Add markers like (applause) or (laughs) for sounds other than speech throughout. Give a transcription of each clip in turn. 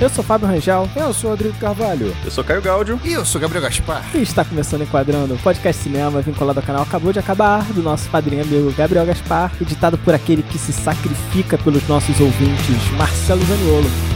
Eu sou Fábio Rangel. Eu sou Rodrigo Carvalho. Eu sou Caio Gáudio. E eu sou Gabriel Gaspar. E está começando Enquadrando, podcast cinema vinculado ao canal Acabou de Acabar, do nosso padrinho amigo Gabriel Gaspar, editado por aquele que se sacrifica pelos nossos ouvintes, Marcelo Zaniolo.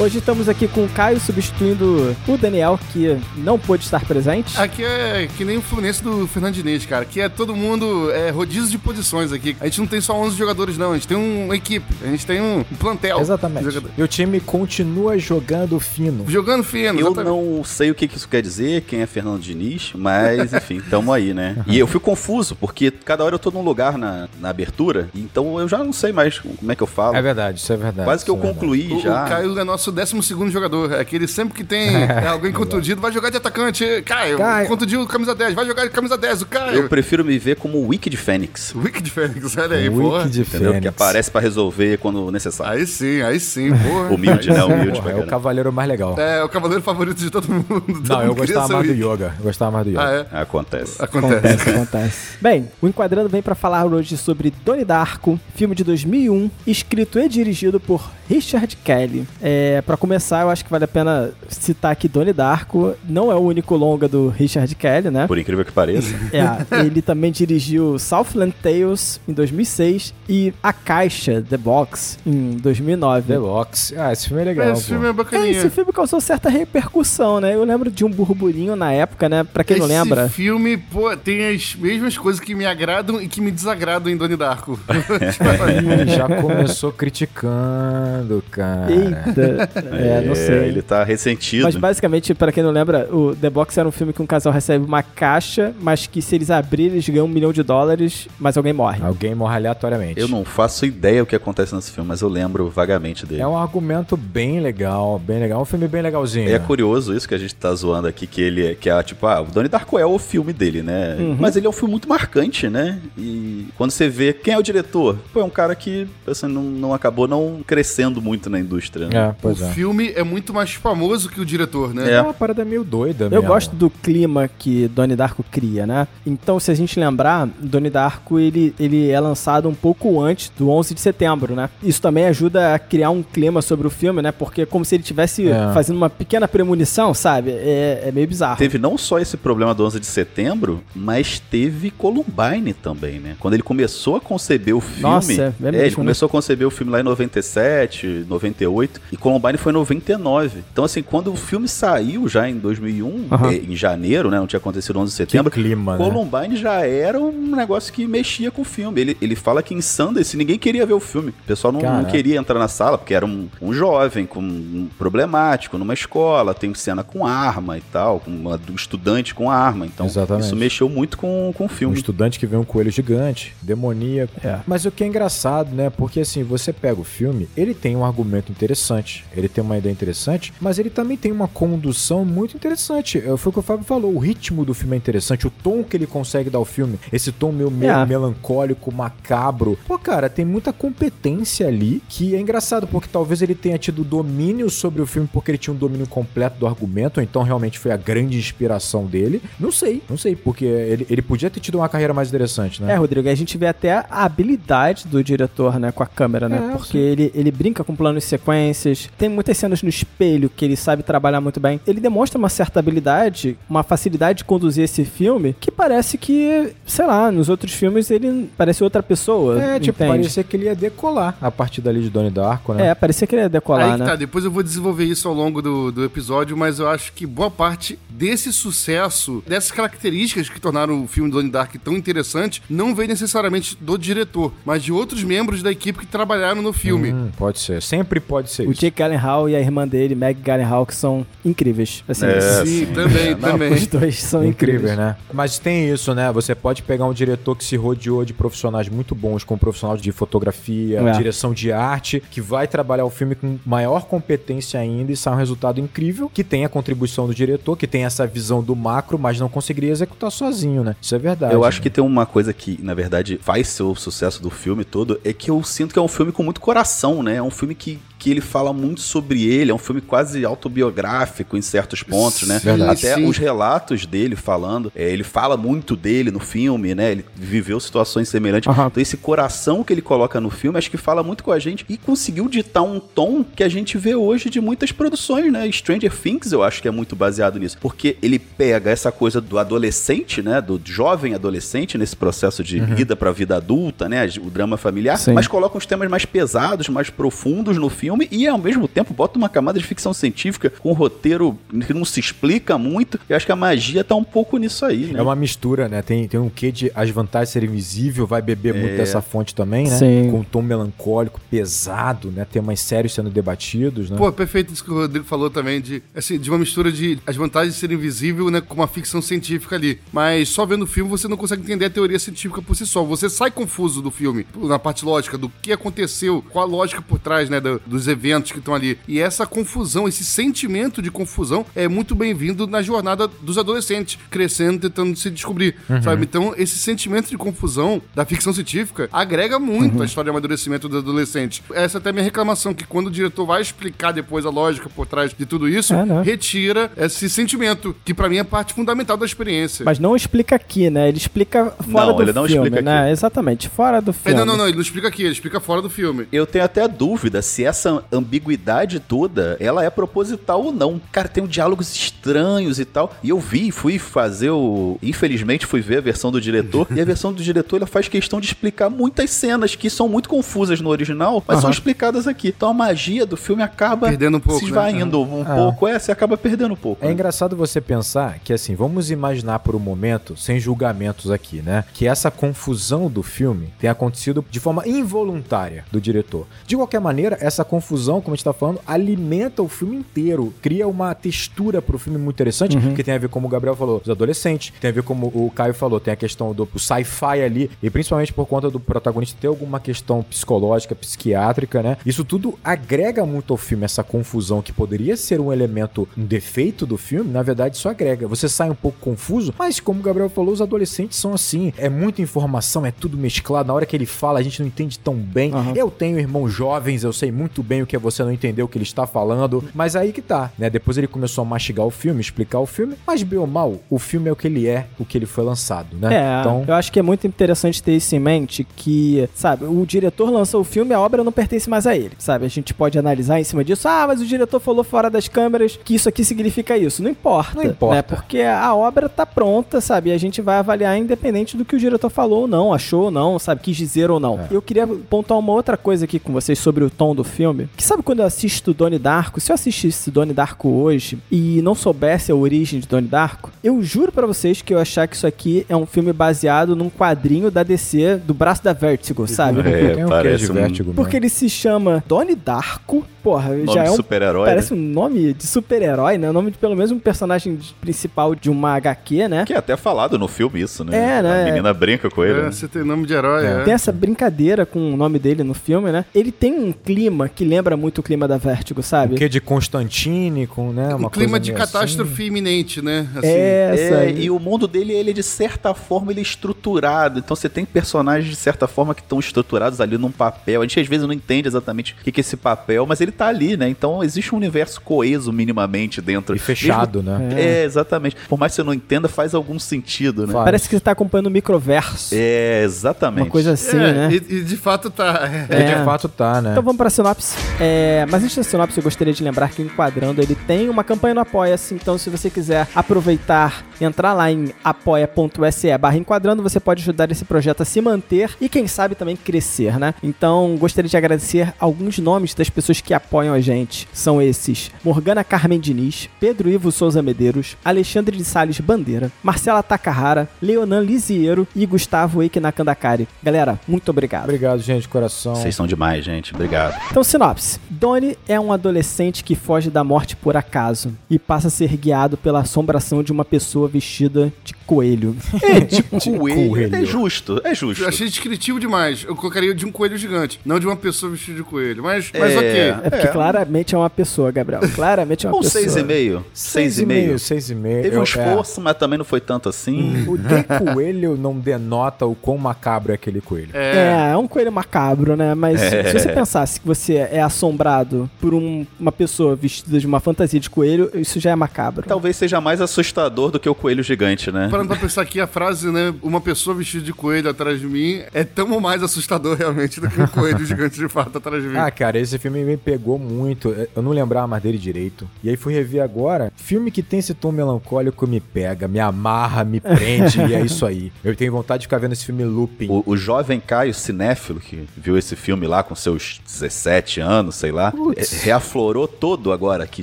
Hoje estamos aqui com o Caio substituindo o Daniel, que não pôde estar presente. Aqui é que nem o Fluminense do Fernando Diniz, cara. Aqui é todo mundo é, rodízio de posições aqui. A gente não tem só 11 jogadores, não. A gente tem uma equipe. A gente tem um plantel. Exatamente. E o time continua jogando fino. Jogando fino, Eu exatamente. não sei o que isso quer dizer, quem é Fernando Diniz, mas enfim, (laughs) tamo aí, né? E eu fico confuso, porque cada hora eu tô num lugar na, na abertura, então eu já não sei mais como é que eu falo. É verdade, isso é verdade. Quase que eu é verdade. concluí O, já. o Caio é nosso 12 jogador. É aquele sempre que tem (laughs) é, alguém contundido, vai jogar de atacante. Caio, Caio. contundiu camisa 10, vai jogar de camisa 10, o Caio. Eu prefiro me ver como o Wicked Fênix, Wicked Fênix, olha aí, porra. Wicked entendeu? Fênix. Que aparece pra resolver quando necessário. Aí sim, aí sim, porra. Humilde, sim. humilde. Porra, é o cavaleiro mais legal. É, o cavaleiro favorito de todo mundo. Todo Não, eu gostava mais do o- yoga. Eu gostava mais do yoga. Ah, é? Acontece. Acontece. Acontece, (laughs) acontece. Bem, o Enquadrando vem pra falar hoje sobre Donnie Darko, filme de 2001, escrito e dirigido por Richard Kelly. É, para começar, eu acho que vale a pena citar que Donnie Darko não é o único longa do Richard Kelly, né? Por incrível que pareça. (laughs) É, ele também dirigiu Southland Tales em 2006 e A Caixa, The Box, em 2009. The Box. Ah, esse filme é legal. Esse pô. filme é É, bacaninha. esse filme causou certa repercussão, né? Eu lembro de um burburinho na época, né? Pra quem não Esse lembra. filme, pô, tem as mesmas coisas que me agradam e que me desagradam em Donnie Darko. (laughs) Ih, (laughs) já começou criticando, cara. Eita, é, não sei. Ele tá ressentido. Mas basicamente, pra quem não lembra, o The Box era um filme que um casal recebe uma caixa, mas que se eles abrirem, eles ganham um milhão de dólares, mas alguém morre. Alguém morre aleatoriamente. Eu não faço ideia o que acontece nesse filme, mas eu lembro vagamente dele. É um argumento bem legal, bem legal. Um filme bem legalzinho. É curioso isso que a gente tá zoando aqui, que ele é, que é tipo, ah, o Donnie Darko é o filme dele, né? Uhum. Mas ele é um filme muito marcante, né? E quando você vê quem é o diretor, pô, é um cara que assim, não, não acabou não crescendo muito na indústria. Né? É, O é. filme é muito mais famoso que o diretor, né? É. É uma parada meio doida Eu mesmo. gosto do clima que Donnie Darko cria, né? Então, se a gente lembrar, Donnie Darko ele, ele é lançado um pouco antes do 11 de setembro, né? Isso também ajuda a criar um clima sobre o filme, né? Porque é como se ele estivesse É. fazendo uma pequena premonição, sabe? É, é meio bizarro. Teve não só esse problema do 11 de setembro, mas teve Columbine também, né? Quando ele começou a conceber o filme. Nossa, é ele mesmo, né? começou a conceber o filme lá em 97, 98, e Columbine foi em 99. Então, assim, quando o filme saiu já em 2001, Aham. eh, em janeiro, né? Não tinha acontecido 11 de Que setembro. clima, né? Columbine já era um negócio que mexia com o filme. Ele, ele fala que em Sundance ninguém queria ver o filme. O pessoal não, não queria entrar na sala, porque era um, um jovem com um problemático numa escola, tem cena com arma e tal, com uma, do estudante com arma. Então, Exatamente. isso mexeu muito com, com o Um filme. estudante que vê um coelho gigante, demoníaco. É. Mas o que é engraçado, né? Porque assim, você pega o filme, ele tem um argumento interessante, ele tem uma ideia interessante, mas ele também tem uma condução muito interessante. É, Foi o que o Fábio falou, o ritmo do filme é interessante, o tom que ele consegue dar ao filme, esse tom meio, meio É. melancólico, macabro. Pô, cara, tem muita competência ali que é engraçado, porque talvez ele tenha tido domínio sobre o filme porque ele tinha um domínio completo do argumento, ou então realmente foi a grande inspiração dele. Não sei, não sei, porque ele, ele podia ter tido uma carreira mais interessante, né? É, Rodrigo, a gente vê até a habilidade do diretor, né, com a câmera, né? É, Porque sim. ele, ele brinca com planos e sequências, tem muitas cenas no espelho que ele sabe trabalhar muito bem. Ele demonstra uma certa habilidade, uma facilidade de conduzir esse filme, que parece que, sei lá, nos outros filmes ele parece outra pessoa. É, tipo, entende? parecia que ele ia decolar a partir dali de Donnie Darko, né? É, parecia que ele ia decolar, Aí que né? tá, depois eu vou desenvolver isso ao longo do, do episódio, mas eu acho que boa parte desse sucesso, dessas características que tornaram o filme do Donnie Dark tão interessante, não vem necessariamente do diretor, mas de outros membros da equipe que trabalharam no filme. Hum, pode ser. Sempre pode ser O isso. Jake Gyllenhaal e a irmã dele, Meg Gyllenhaal, que são incríveis. Assim, É, Sim, sim. também, (laughs) não, também. os dois são Incrível, incríveis. né? Mas tem isso, né? Você pode pegar um diretor que se rodeou de profissionais muito bons, como profissional de fotografia, É. direção de arte, que vai trabalhar o filme com maior competência ainda e sai um resultado incrível, que tem a contribuição do diretor, que tem essa visão do macro, mas não conseguiria executar sozinho, né? Isso é verdade. Eu acho né? que tem uma coisa que, na verdade, faz ser o sucesso do filme todo, é que eu sinto que é um filme com muito coração, né? É um filme que que ele fala muito sobre ele, é um filme quase autobiográfico em certos pontos, né? Verdade. Até Sim. os relatos dele falando, é, ele fala muito dele no filme, né? Ele viveu situações semelhantes. Aham. Então esse coração que ele coloca no filme, acho que fala muito com a gente e conseguiu ditar um tom que a gente vê hoje de muitas produções, né? Stranger Things eu acho que é muito baseado nisso, porque ele pega essa coisa do adolescente, né? Do jovem adolescente nesse processo de vida pra vida adulta, né? O drama familiar, Sim. mas coloca uns temas mais pesados, mais profundos no filme e ao mesmo tempo bota uma camada de ficção científica com um roteiro que não se explica muito. Eu acho que a magia tá um pouco nisso aí, né? É uma mistura, né? Tem, tem um quê de as vantagens de ser invisível, vai beber muito dessa fonte também, né? Sim. Com um tom melancólico, pesado, né? Temas sérios sendo debatidos, né? Pô, perfeito isso que o Rodrigo falou também, de, assim, de uma mistura de as vantagens de ser invisível, né, com uma ficção científica ali. Mas só vendo o filme você não consegue entender a teoria científica por si só. Você sai confuso do filme, na parte lógica, do que aconteceu, qual a lógica por trás, né, do- dos eventos que estão ali. E essa confusão, esse sentimento de confusão é muito bem-vindo na jornada dos adolescentes, crescendo, tentando se descobrir, sabe? Então, esse sentimento de confusão da ficção científica agrega muito à história de amadurecimento do adolescente. Essa é até a minha reclamação, que quando o diretor vai explicar depois a lógica por trás de tudo isso, É, né? retira esse sentimento, que pra mim é parte fundamental da experiência. Mas não explica aqui, né? Ele explica fora Não, do ele não filme, explica né? aqui. Exatamente, fora do É, filme. não, não, não, ele não explica aqui, ele explica fora do filme. Eu tenho até dúvida se essa ambiguidade toda, ela é proposital ou não. Cara, tem um diálogos estranhos e tal. E eu vi, fui fazer o... Infelizmente fui ver a versão do diretor. e a versão do diretor, ela faz questão de explicar muitas cenas que são muito confusas no original, mas são Aham. explicadas aqui. Então a magia do filme acaba Perdendo um pouco, se né? esvaindo um Ah. pouco. É, você acaba perdendo um pouco. É né? engraçado você pensar que, assim, vamos imaginar por um momento, sem julgamentos aqui, né? Que essa confusão do filme tem acontecido de forma involuntária do diretor. De qualquer maneira, essa confusão, como a gente tá falando, alimenta o filme inteiro, cria uma textura pro filme muito interessante, que tem a ver, como o Gabriel falou, os adolescentes, tem a ver, como o Caio falou, tem a questão do sci-fi ali, e principalmente por conta do protagonista ter alguma questão psicológica, psiquiátrica, né? Isso tudo agrega muito ao filme, essa confusão que poderia ser um elemento, um defeito do filme, na verdade isso agrega. Você sai um pouco confuso, mas como o Gabriel falou, os adolescentes são assim, é muita informação, é tudo mesclado, na hora que ele fala a gente não entende tão bem. Aham. Eu tenho irmãos jovens, eu sei muito bem o que é você não entender o que ele está falando, mas aí que tá, né? Depois ele começou a mastigar o filme, explicar o filme, mas bem ou mal, o filme é o que ele é, o que ele foi lançado, né? É, então, eu acho que é muito interessante ter isso em mente, que, sabe, o diretor lançou o filme, a obra não pertence mais a ele, sabe? A gente pode analisar em cima disso, ah, mas o diretor falou fora das câmeras que isso aqui significa isso. Não importa. Não importa. Né? Porque a obra tá pronta, sabe? E a gente vai avaliar independente do que o diretor falou ou não, achou ou não, sabe? Quis dizer ou não. É. Eu queria pontuar uma outra coisa aqui com vocês sobre o tom do filme. Que sabe quando eu assisto Donnie Darko, se eu assistisse Donnie Darko hoje e não soubesse a origem de Donnie Darko, eu juro pra vocês que eu achar que isso aqui é um filme baseado num quadrinho da DC do braço da Vertigo, sabe? É, tem um parece de um- vértigo, Porque ele se chama Donnie Darko. Porra, Nome já de é um super-herói, Parece né? um nome de super-herói, né? O nome de pelo menos um personagem principal de uma HQ, né? Que é até falado no filme isso, né? É, né? A menina brinca com ele. É, né? você tem nome de herói, É. é. Tem essa brincadeira com o nome dele no filme, né? Ele tem um clima que lembra muito o clima da Vertigo, sabe? O que de Constantine, com, né, Um uma clima coisa de catástrofe assim. iminente, né? Assim, É, essa É, e o mundo dele, ele de certa forma, ele é estruturado. Então você tem personagens de certa forma que estão estruturados ali num papel. A gente às vezes não entende exatamente o que que é esse papel, mas ele tá ali, né? Então existe um universo coeso minimamente dentro. E fechado, né? Mesmo- É, exatamente. Por mais que você não entenda, faz algum sentido, né? Faz. Parece que você tá acompanhando o microverso. É, exatamente. Uma coisa assim, É, né? E, e de fato tá. é. É, É. de fato tá, né? Então vamos pra sinopse. É, mas antes da sinopse, eu gostaria de lembrar que o Enquadrando ele tem uma campanha no Apoia-se. Então, se você quiser aproveitar, entrar lá em apoia.se barra Enquadrando, você pode ajudar esse projeto a se manter e, quem sabe, também crescer, né? Então, gostaria de agradecer alguns nomes das pessoas que apoiam a gente. São esses: Morgana Carmen Diniz, Pedro Ivo Souza Medeiros, Alexandre de Sales Bandeira, Marcela Takahara, Leonan Lisiero e Gustavo Eike Nakandakari. Galera, muito obrigado. Obrigado, gente, de coração. Vocês são demais, gente. Obrigado. Então, sinopse. Donnie é um adolescente que foge da morte por acaso e passa a ser guiado pela assombração de uma pessoa vestida de coelho. É, de (laughs) coelho. coelho. É justo, é justo. Eu achei descritivo demais. Eu colocaria de um coelho gigante, não de uma pessoa vestida de coelho. Mas, mas É. ok. É porque claramente é uma pessoa, Gabriel. Claramente é uma Ou pessoa. seis e meio. Seis e meio. Seis e meio. Teve Eu- um é. esforço, mas também não foi tanto assim. O (laughs) de coelho não denota o quão macabro é aquele coelho. É, é um coelho macabro, né? Mas É. se você pensasse que você é assombrado por um- uma pessoa vestida de uma fantasia de coelho, isso já é macabro. Talvez seja mais assustador do que o coelho gigante, né? Parando pra pensar aqui, a frase, né? Uma pessoa vestida de coelho atrás de mim é tão mais assustador realmente do que um coelho (laughs) gigante de fato atrás de mim. Ah, cara, esse filme me pegou muito. Eu não lembrava mais dele direito. E aí fui rever agora. Filme que tem esse tom melancólico me pega, me amarra, me prende, e é isso aí. Eu tenho vontade de ficar vendo esse filme looping. O, o jovem Caio cinéfilo, que viu esse filme lá com seus 17 anos, sei lá, Putz. é, reaflorou todo agora aqui,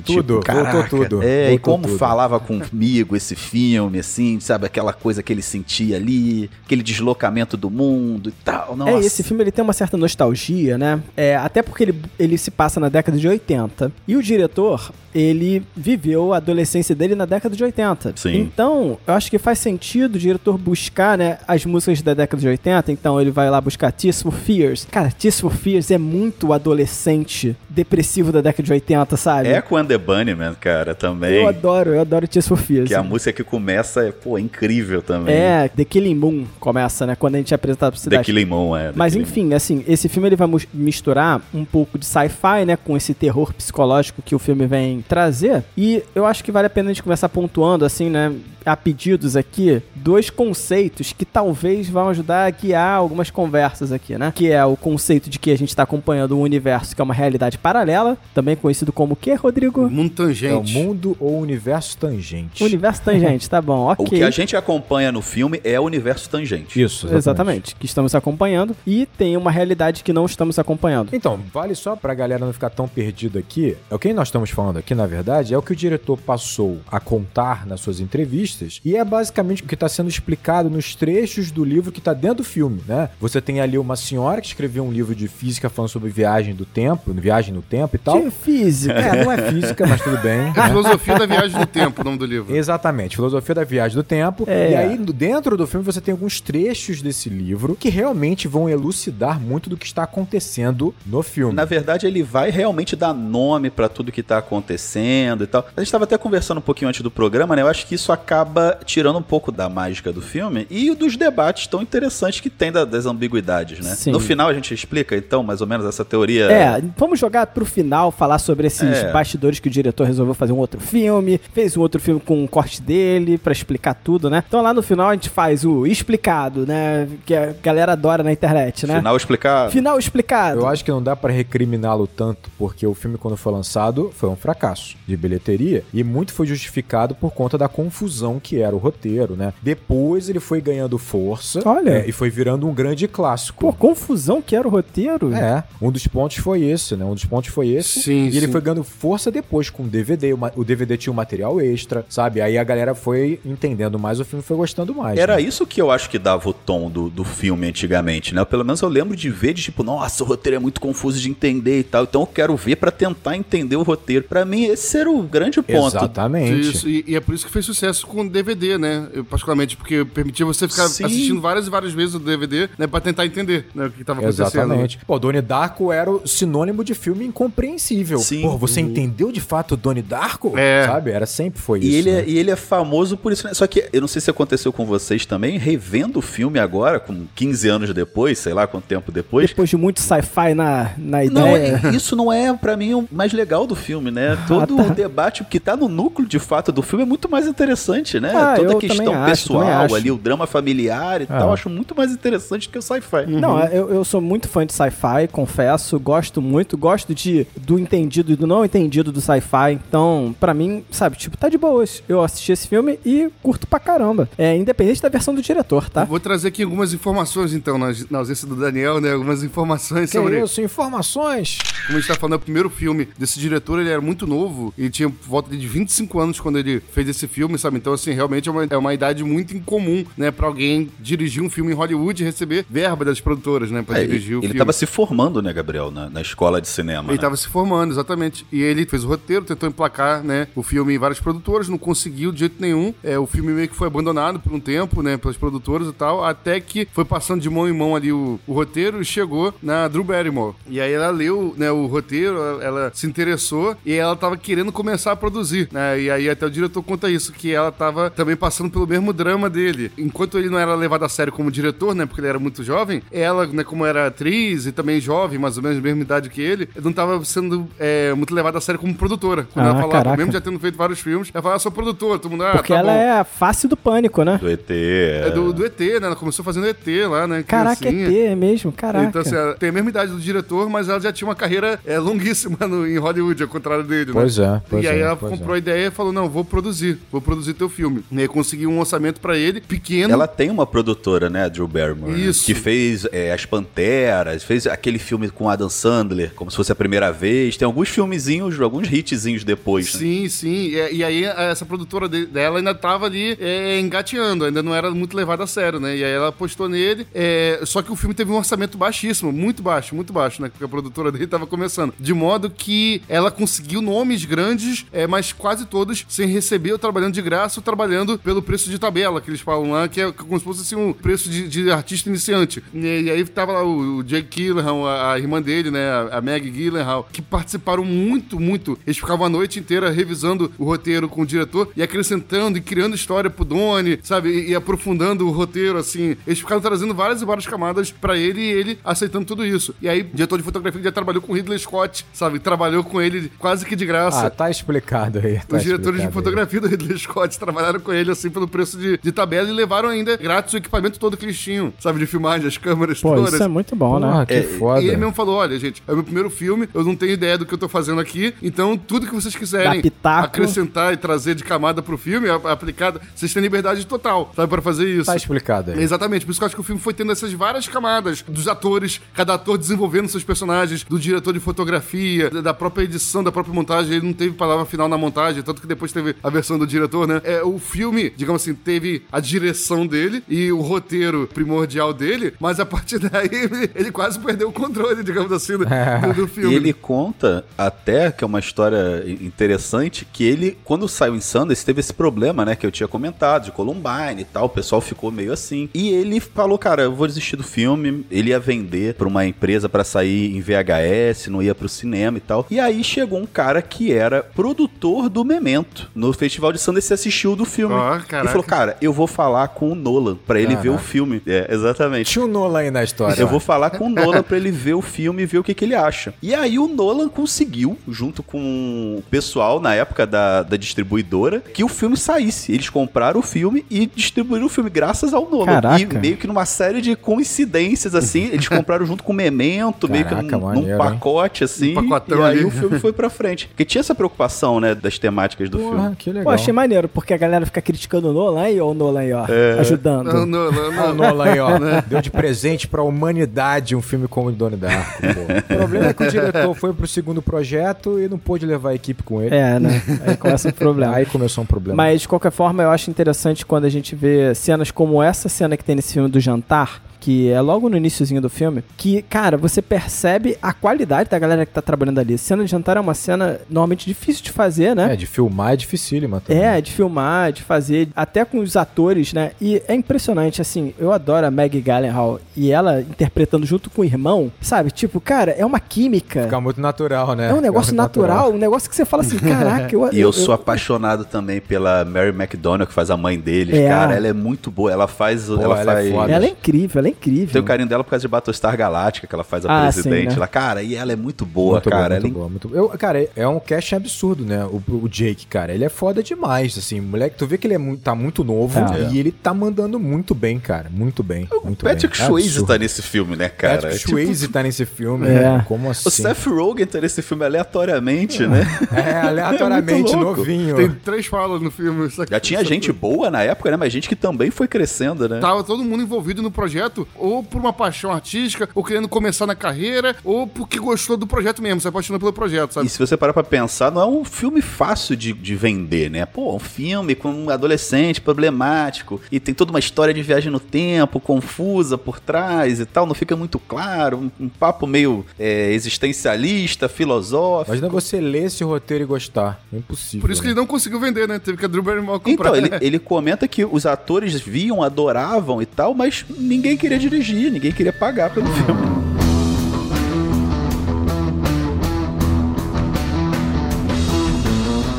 Tudo, tipo, caraca, voltou tudo, É, e voltou como tudo. falava comigo esse filme, assim, sabe, aquela coisa que ele sentia ali, aquele deslocamento do mundo e tal, nossa. É, esse filme ele tem uma certa nostalgia, né? É, até porque ele, ele se passa na década de 80. E o diretor, ele viveu a adolescência dele na década de 80. Sim. Então, eu acho que faz sentido o diretor buscar, né, as músicas da década de 80. Então, ele vai lá buscar Tears for Fears. Cara, Tears for Fears é muito adolescente, depressivo da década de 80, sabe? Echo and the Bunnyman, cara, também. Eu adoro, eu adoro for Fears. Que a música que começa é, pô, incrível também. É, The Killing Moon começa, né? Quando a gente é apresentado pra The cidade. Killing Moon, é. The Mas Killing enfim, assim, esse filme ele vai misturar um pouco de sci-fi, né, com esse terror psicológico que o filme vem trazer. E eu acho que vale a pena a gente começar pontuando, assim, né, a pedidos aqui, dois conceitos que talvez vão ajudar a guiar algumas conversas aqui, né? Que é o conceito de que a gente está acompanhando um universo que é uma realidade paralela, também conhecido como o quê, Rodrigo? Mundo É o tangente. mundo ou universo tangente. Universo tangente, tá bom, ok. (laughs) O que a gente acompanha no filme é o universo tangente. Isso, Exatamente, que estamos acompanhando e tem uma realidade que não estamos acompanhando. Então, vale só pra galera não ficar tão perdido aqui. É o que nós estamos falando aqui, na verdade, é o que o diretor passou a contar nas suas entrevistas e é basicamente o que está sendo explicado nos trechos do livro que está dentro do filme, né? Você tem ali uma senhora que escreveu um livro de física falando sobre viagem do tempo, viagem no tempo e tal. De física. É, não é física, mas tudo bem. É (laughs) a né? filosofia da viagem no tempo, o nome do livro. Exatamente, filosofia da viagem do tempo. É. E aí, dentro do filme, você tem alguns trechos desse livro que realmente vão elucidar muito do que está acontecendo no filme. Na verdade, ele vai realmente dar nome pra tudo que tá acontecendo e tal. A gente tava até conversando um pouquinho antes do programa, né? Eu acho que isso acaba tirando um pouco da mágica do filme e dos debates tão interessantes que tem da- das ambiguidades, né? Sim. No final a gente explica, então, mais ou menos essa teoria. É, vamos jogar pro final, falar sobre esses É. bastidores que o diretor resolveu fazer um outro filme, fez um outro filme com um corte dele pra explicar tudo, né? Então lá no final a gente faz o explicado, né? Que a galera adora na internet, né? Final explicar. Final explicado. Eu acho que não dá pra recriminá-lo tanto, porque o filme, quando foi lançado, foi um fracasso de bilheteria e muito foi justificado por conta da confusão que era o roteiro, né? Depois ele foi ganhando força Olha. é, e foi virando um grande clássico. Pô, confusão que era o roteiro. É, um dos pontos foi esse, né? Um dos pontos foi esse. Sim, e ele sim. foi ganhando força depois com o DVD. O DVD tinha um material extra, sabe? Aí a galera foi entendendo mais, o filme foi gostando mais. Era né? isso que eu acho que dava o tom do, do filme antigamente, né? Pelo menos eu lembro de ver de tipo, nossa, o roteiro é muito confuso de entender e tal. Então eu quero ver pra tentar entender o roteiro. Pra mim, esse era o grande ponto. Exatamente. Isso, e, e é por isso que fez sucesso com o DVD, né? Eu, particularmente, porque permitia você ficar Sim. assistindo várias e várias vezes o DVD, né? Pra tentar entender né, o que tava acontecendo. Exatamente. Pô, Donnie Darko era o sinônimo de filme incompreensível. Sim. Pô, você entendeu de fato o Donnie Darko? É. Sabe? Era sempre foi E isso. ele, né? é, e ele é famoso por isso, né? Só que eu não sei se aconteceu com vocês também, revendo o filme agora, com 15 anos depois, sei lá quanto tempo depois. Depois de muito sci-fi na, na Não, ideia. é- isso não é, pra mim, o mais legal do filme, né? (laughs) Todo tá. o debate que tá no núcleo, de fato, do filme é muito mais interessante, né? Ah, Toda eu a questão acho, pessoal ali, o drama familiar e Ah. tal, acho muito mais interessante que o sci-fi. Não, eu, eu sou muito fã de sci-fi, confesso, gosto muito, gosto de do entendido e do não entendido do sci-fi. Então, pra mim, sabe, tipo, tá de boas. Eu assisti esse filme e curto pra caramba. É independente da versão do diretor, tá? Vou trazer aqui algumas informações, então, na, na ausência do Daniel, né? Algumas informações Que sobre. isso, informações. Como a gente tá falando, é o primeiro filme desse diretor, ele era muito novo. Ele tinha por volta de 25 anos quando ele fez esse filme, sabe? Então, assim, realmente é uma, é uma idade muito incomum, né, pra alguém dirigir um filme em Hollywood e receber verba das produtoras, né, pra É, dirigir o ele filme. tava se formando, né, Gabriel, na, na escola de cinema. Ele né? estava se formando, exatamente. E ele fez o roteiro, tentou emplacar, né, o filme em várias produtoras, não conseguiu de jeito nenhum. É, o filme meio que foi abandonado por um tempo, né, pelas produtoras e tal, até que foi passando de mão em mão ali o, o roteiro e chegou na Drew Barrymore. E aí ela leu, né, o roteiro, ela, ela se interessou e ela tava querendo começar a produzir, né? E aí até o diretor conta isso, que ela tava também passando pelo mesmo drama dele. Enquanto ele não era levado a sério como diretor, né, porque ele era muito jovem, ela, né, como era atriz e também jovem, mais ou menos a mesma idade que ele, não tava sendo é, muito levada a sério como produtora. Quando Ah, ela falava, caraca. mesmo já tendo feito vários filmes, ela falava, ah, sou produtora, todo mundo, ah, Porque tá ela bom. é a face do pânico, né? Do ET. É É do, do ET, né? Ela começou fazendo ET lá, né? Caraca, criancinha. é é mesmo? Caraca. Então, assim, ela tem a mesma idade do diretor, mas ela já tinha uma carreira é, longuíssima (laughs) no- em Hollywood, ao contrário dele, Pois né? é, pois e aí é, ela pois comprou a ideia e falou, não, vou produzir, vou produzir teu filme. E aí conseguiu um orçamento pra ele, pequeno. Ela tem uma produtora, né, a Drew Barrymore. né, Isso. Que fez é, As Panteras, fez aquele filme com Adam Sandler, como se fosse a primeira vez. Tem alguns filmezinhos, alguns hitzinhos depois. né? Sim, sim. E, e aí essa produtora de- dela ainda tava ali é, engateando, ainda não era muito levada a sério, né? E aí ela apostou nele. é, só que o filme teve um orçamento baixíssimo, muito baixo, muito baixo, né? Porque a produtora (laughs) dele tava começando. De modo que ela conseguiu nomes grandes, é, mas quase todos sem receber ou trabalhando de graça trabalhando pelo preço de tabela, que eles falam lá, que é como se fosse assim, um preço de, de artista iniciante. E, e aí tava lá o, o Jake Gyllenhaal, a, a irmã dele, né? A, a Meg Gyllenhaal, que participaram muito, muito. Eles ficavam a noite inteira revisando o roteiro com o diretor e acrescentando e criando história pro Donnie, sabe? E, e aprofundando o roteiro, assim. Eles ficaram trazendo várias e várias camadas pra ele e ele aceitando tudo isso. E aí, o diretor de fotografia que já trabalhou com Ridley Scott, sabe? Trabalhou com ele quase que de graça. Ah, tá explicado aí. tá Os diretores de explicado aí. fotografia do Ridley Scott trabalharam com ele, assim, pelo preço de, de tabela e levaram ainda grátis o equipamento todo que eles tinham, sabe? De filmagem, as câmeras Pô, todas. isso é muito bom, Porra, né? que É, foda. E ele mesmo falou: olha, gente, é o meu primeiro filme, eu não tenho ideia do que eu tô fazendo aqui, então tudo que vocês quiserem acrescentar e trazer de camada pro filme, aplicada, vocês têm liberdade total, sabe, pra fazer isso. Tá explicado aí. Exatamente, por isso que eu acho que o filme foi tendo essas várias camadas dos atores, cada ator desenvolvendo seus personagens, do diretor de fotografia, da da própria edição, da própria montagem. Ele não teve palavra final na montagem, tanto que depois teve a versão do diretor, né? É, o filme, digamos assim, teve a direção dele e o roteiro primordial dele, mas a partir (laughs) daí ele, ele quase perdeu o controle, digamos assim, do, do- do filme. E ele conta até, que é uma história interessante, que ele, quando saiu em Sundance, teve esse problema, né, que eu tinha comentado, de Columbine e tal, o pessoal ficou meio assim. E ele falou, cara, eu vou desistir do filme, ele ia vender pra uma empresa pra sair em VHS, não ia pro cinema e tal. E aí chegou um cara que era produtor do Memento. No Festival de Sundance, assistiu do filme. Ó, e caraca. falou, cara, eu vou falar com o Nolan pra ele ver o Caraca. filme. É, exatamente. Tinha o Nolan aí na história. Eu ó. vou falar com o Nolan pra ele ver o filme e ver o que, que ele acha. E aí o Nolan conseguiu, junto com o pessoal na época da, da distribuidora, que o filme saísse. Eles compraram o filme e distribuíram o filme graças ao Nolan. Caraca. E meio que numa série de coincidências, assim, eles (laughs) compraram junto com o Memento, meio que Caraca, num, maneiro, num pacote, assim. Um pacotão e aí ali. o filme foi pra frente. Porque tinha essa preocupação, né, das temáticas do Porra, filme. que legal. Pô, achei maneiro, porque a galera fica criticando o Nolan aí, ó, o Nolan aí, ó, ajudando. Não, não, (laughs) o Nolan aí, ó, (laughs) deu de presente pra humanidade um filme como o Donnie Darko. pô. (laughs) O problema é que o diretor foi pro segundo projeto e não pôde levar a equipe com ele. É, né? Aí começa o problema. Aí começou um problema. Mas, de qualquer forma, eu acho interessante quando a gente vê cenas como essa cena que tem nesse filme do jantar, que é logo no iníciozinho do filme, que, cara, você percebe a qualidade da galera que tá trabalhando ali. Cena de jantar é uma cena normalmente difícil de fazer, né? É, de filmar é dificílima também. É, de filmar, de fazer, até com os atores, né? E é impressionante, assim, eu adoro a Maggie Gyllenhaal e ela interpretando junto com o irmão, sabe? Tipo, cara, é uma química. Fica muito natural, né? É um negócio muito natural, um negócio que você fala assim, (laughs) caraca, eu... E eu sou apaixonado também pela Mary McDonnell, que faz a mãe deles. É. Cara, ela é muito boa. Ela faz. Pô, ela, ela é faz. foda. Ela é incrível, ela é incrível. Tem o carinho dela por causa de Battlestar Galáctica, que ela faz a Ah, presidente. sim, né? Ela, cara, e ela é muito boa, muito cara. Boa, muito ela é boa, muito eu, Cara, é um casting absurdo, né? O, o Jake, cara, ele é foda demais, assim. Moleque, tu vê que ele é muito, tá muito novo É. e ele tá mandando muito bem, cara. Muito bem. Muito Patrick bem. É Swayze absurdo. tá nesse filme, né, cara? Patrick É tipo- Swayze (laughs) tá nesse filme, É. né? Como O assim? Seth Rogen tá nesse filme aleatoriamente, né? É, (laughs) aleatoriamente, É louco. novinho. Tem três falas no filme. isso aqui- Já tinha isso gente aqui. boa na época, né? Mas gente que também foi crescendo, né? Tava todo mundo envolvido no projeto, ou por uma paixão artística, ou querendo começar na carreira, ou porque gostou do projeto mesmo, se apaixonou pelo projeto, sabe? E se você parar pra pensar, não é um filme fácil de, de vender, né? Pô, um filme com um adolescente problemático e tem toda uma história de viagem no tempo, confusa por trás e tal, não fica muito claro, um, um papo meio é, existencialista, filosófico. Imagina você ler esse roteiro e gostar. É impossível. Por isso que né? ele não conseguiu vender, né? Teve que a Drew Barrymore comprar. Então, ele, (laughs) ele comenta que os atores viam, adoravam e tal, mas ninguém queria dirigir, ninguém queria pagar pelo filme.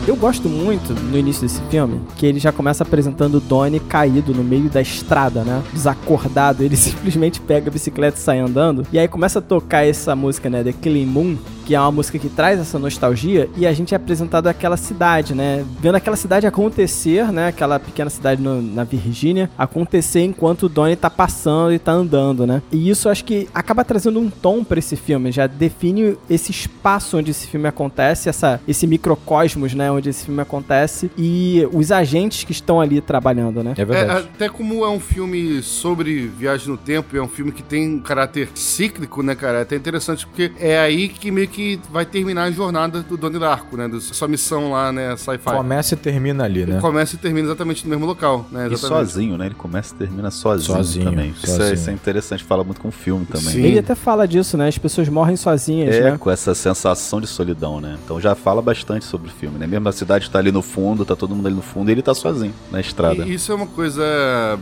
Eu gosto muito, no início desse filme, que ele já começa apresentando o Donnie caído no meio da estrada, né? Desacordado. Ele (laughs) simplesmente pega a bicicleta e sai andando. E aí começa a tocar essa música, né? The Killing Moon, que é uma música que traz essa nostalgia, e a gente é apresentado aquela cidade, né? Vendo aquela cidade acontecer, né? Aquela pequena cidade no- na Virgínia, acontecer enquanto o Donnie tá passando e tá andando, né? E isso acho que acaba trazendo um tom pra esse filme, já define esse espaço onde esse filme acontece, essa, esse microcosmos, né? Onde esse filme acontece, e os agentes que estão ali trabalhando, né? É É, verdade. até como é um filme sobre viagem no tempo, é um filme que tem um caráter cíclico, né, cara? É até interessante porque é aí que meio que vai terminar a jornada do Donnie Darko, né? Da sua missão lá, né, sci-fi. Começa e termina ali, né? Começa e termina exatamente no mesmo local, né? E Exatamente. sozinho, né? Ele começa e termina sozinho, Sozinho, também. Isso, é, sozinho. isso é interessante, fala muito com o filme também. Sim. Ele até fala disso, né? As pessoas morrem sozinhas, É, né? com essa sensação de solidão, né? Então já fala bastante sobre o filme, né? Mesmo a cidade tá ali no fundo, tá todo mundo ali no fundo, e ele tá sozinho na estrada. E isso é uma coisa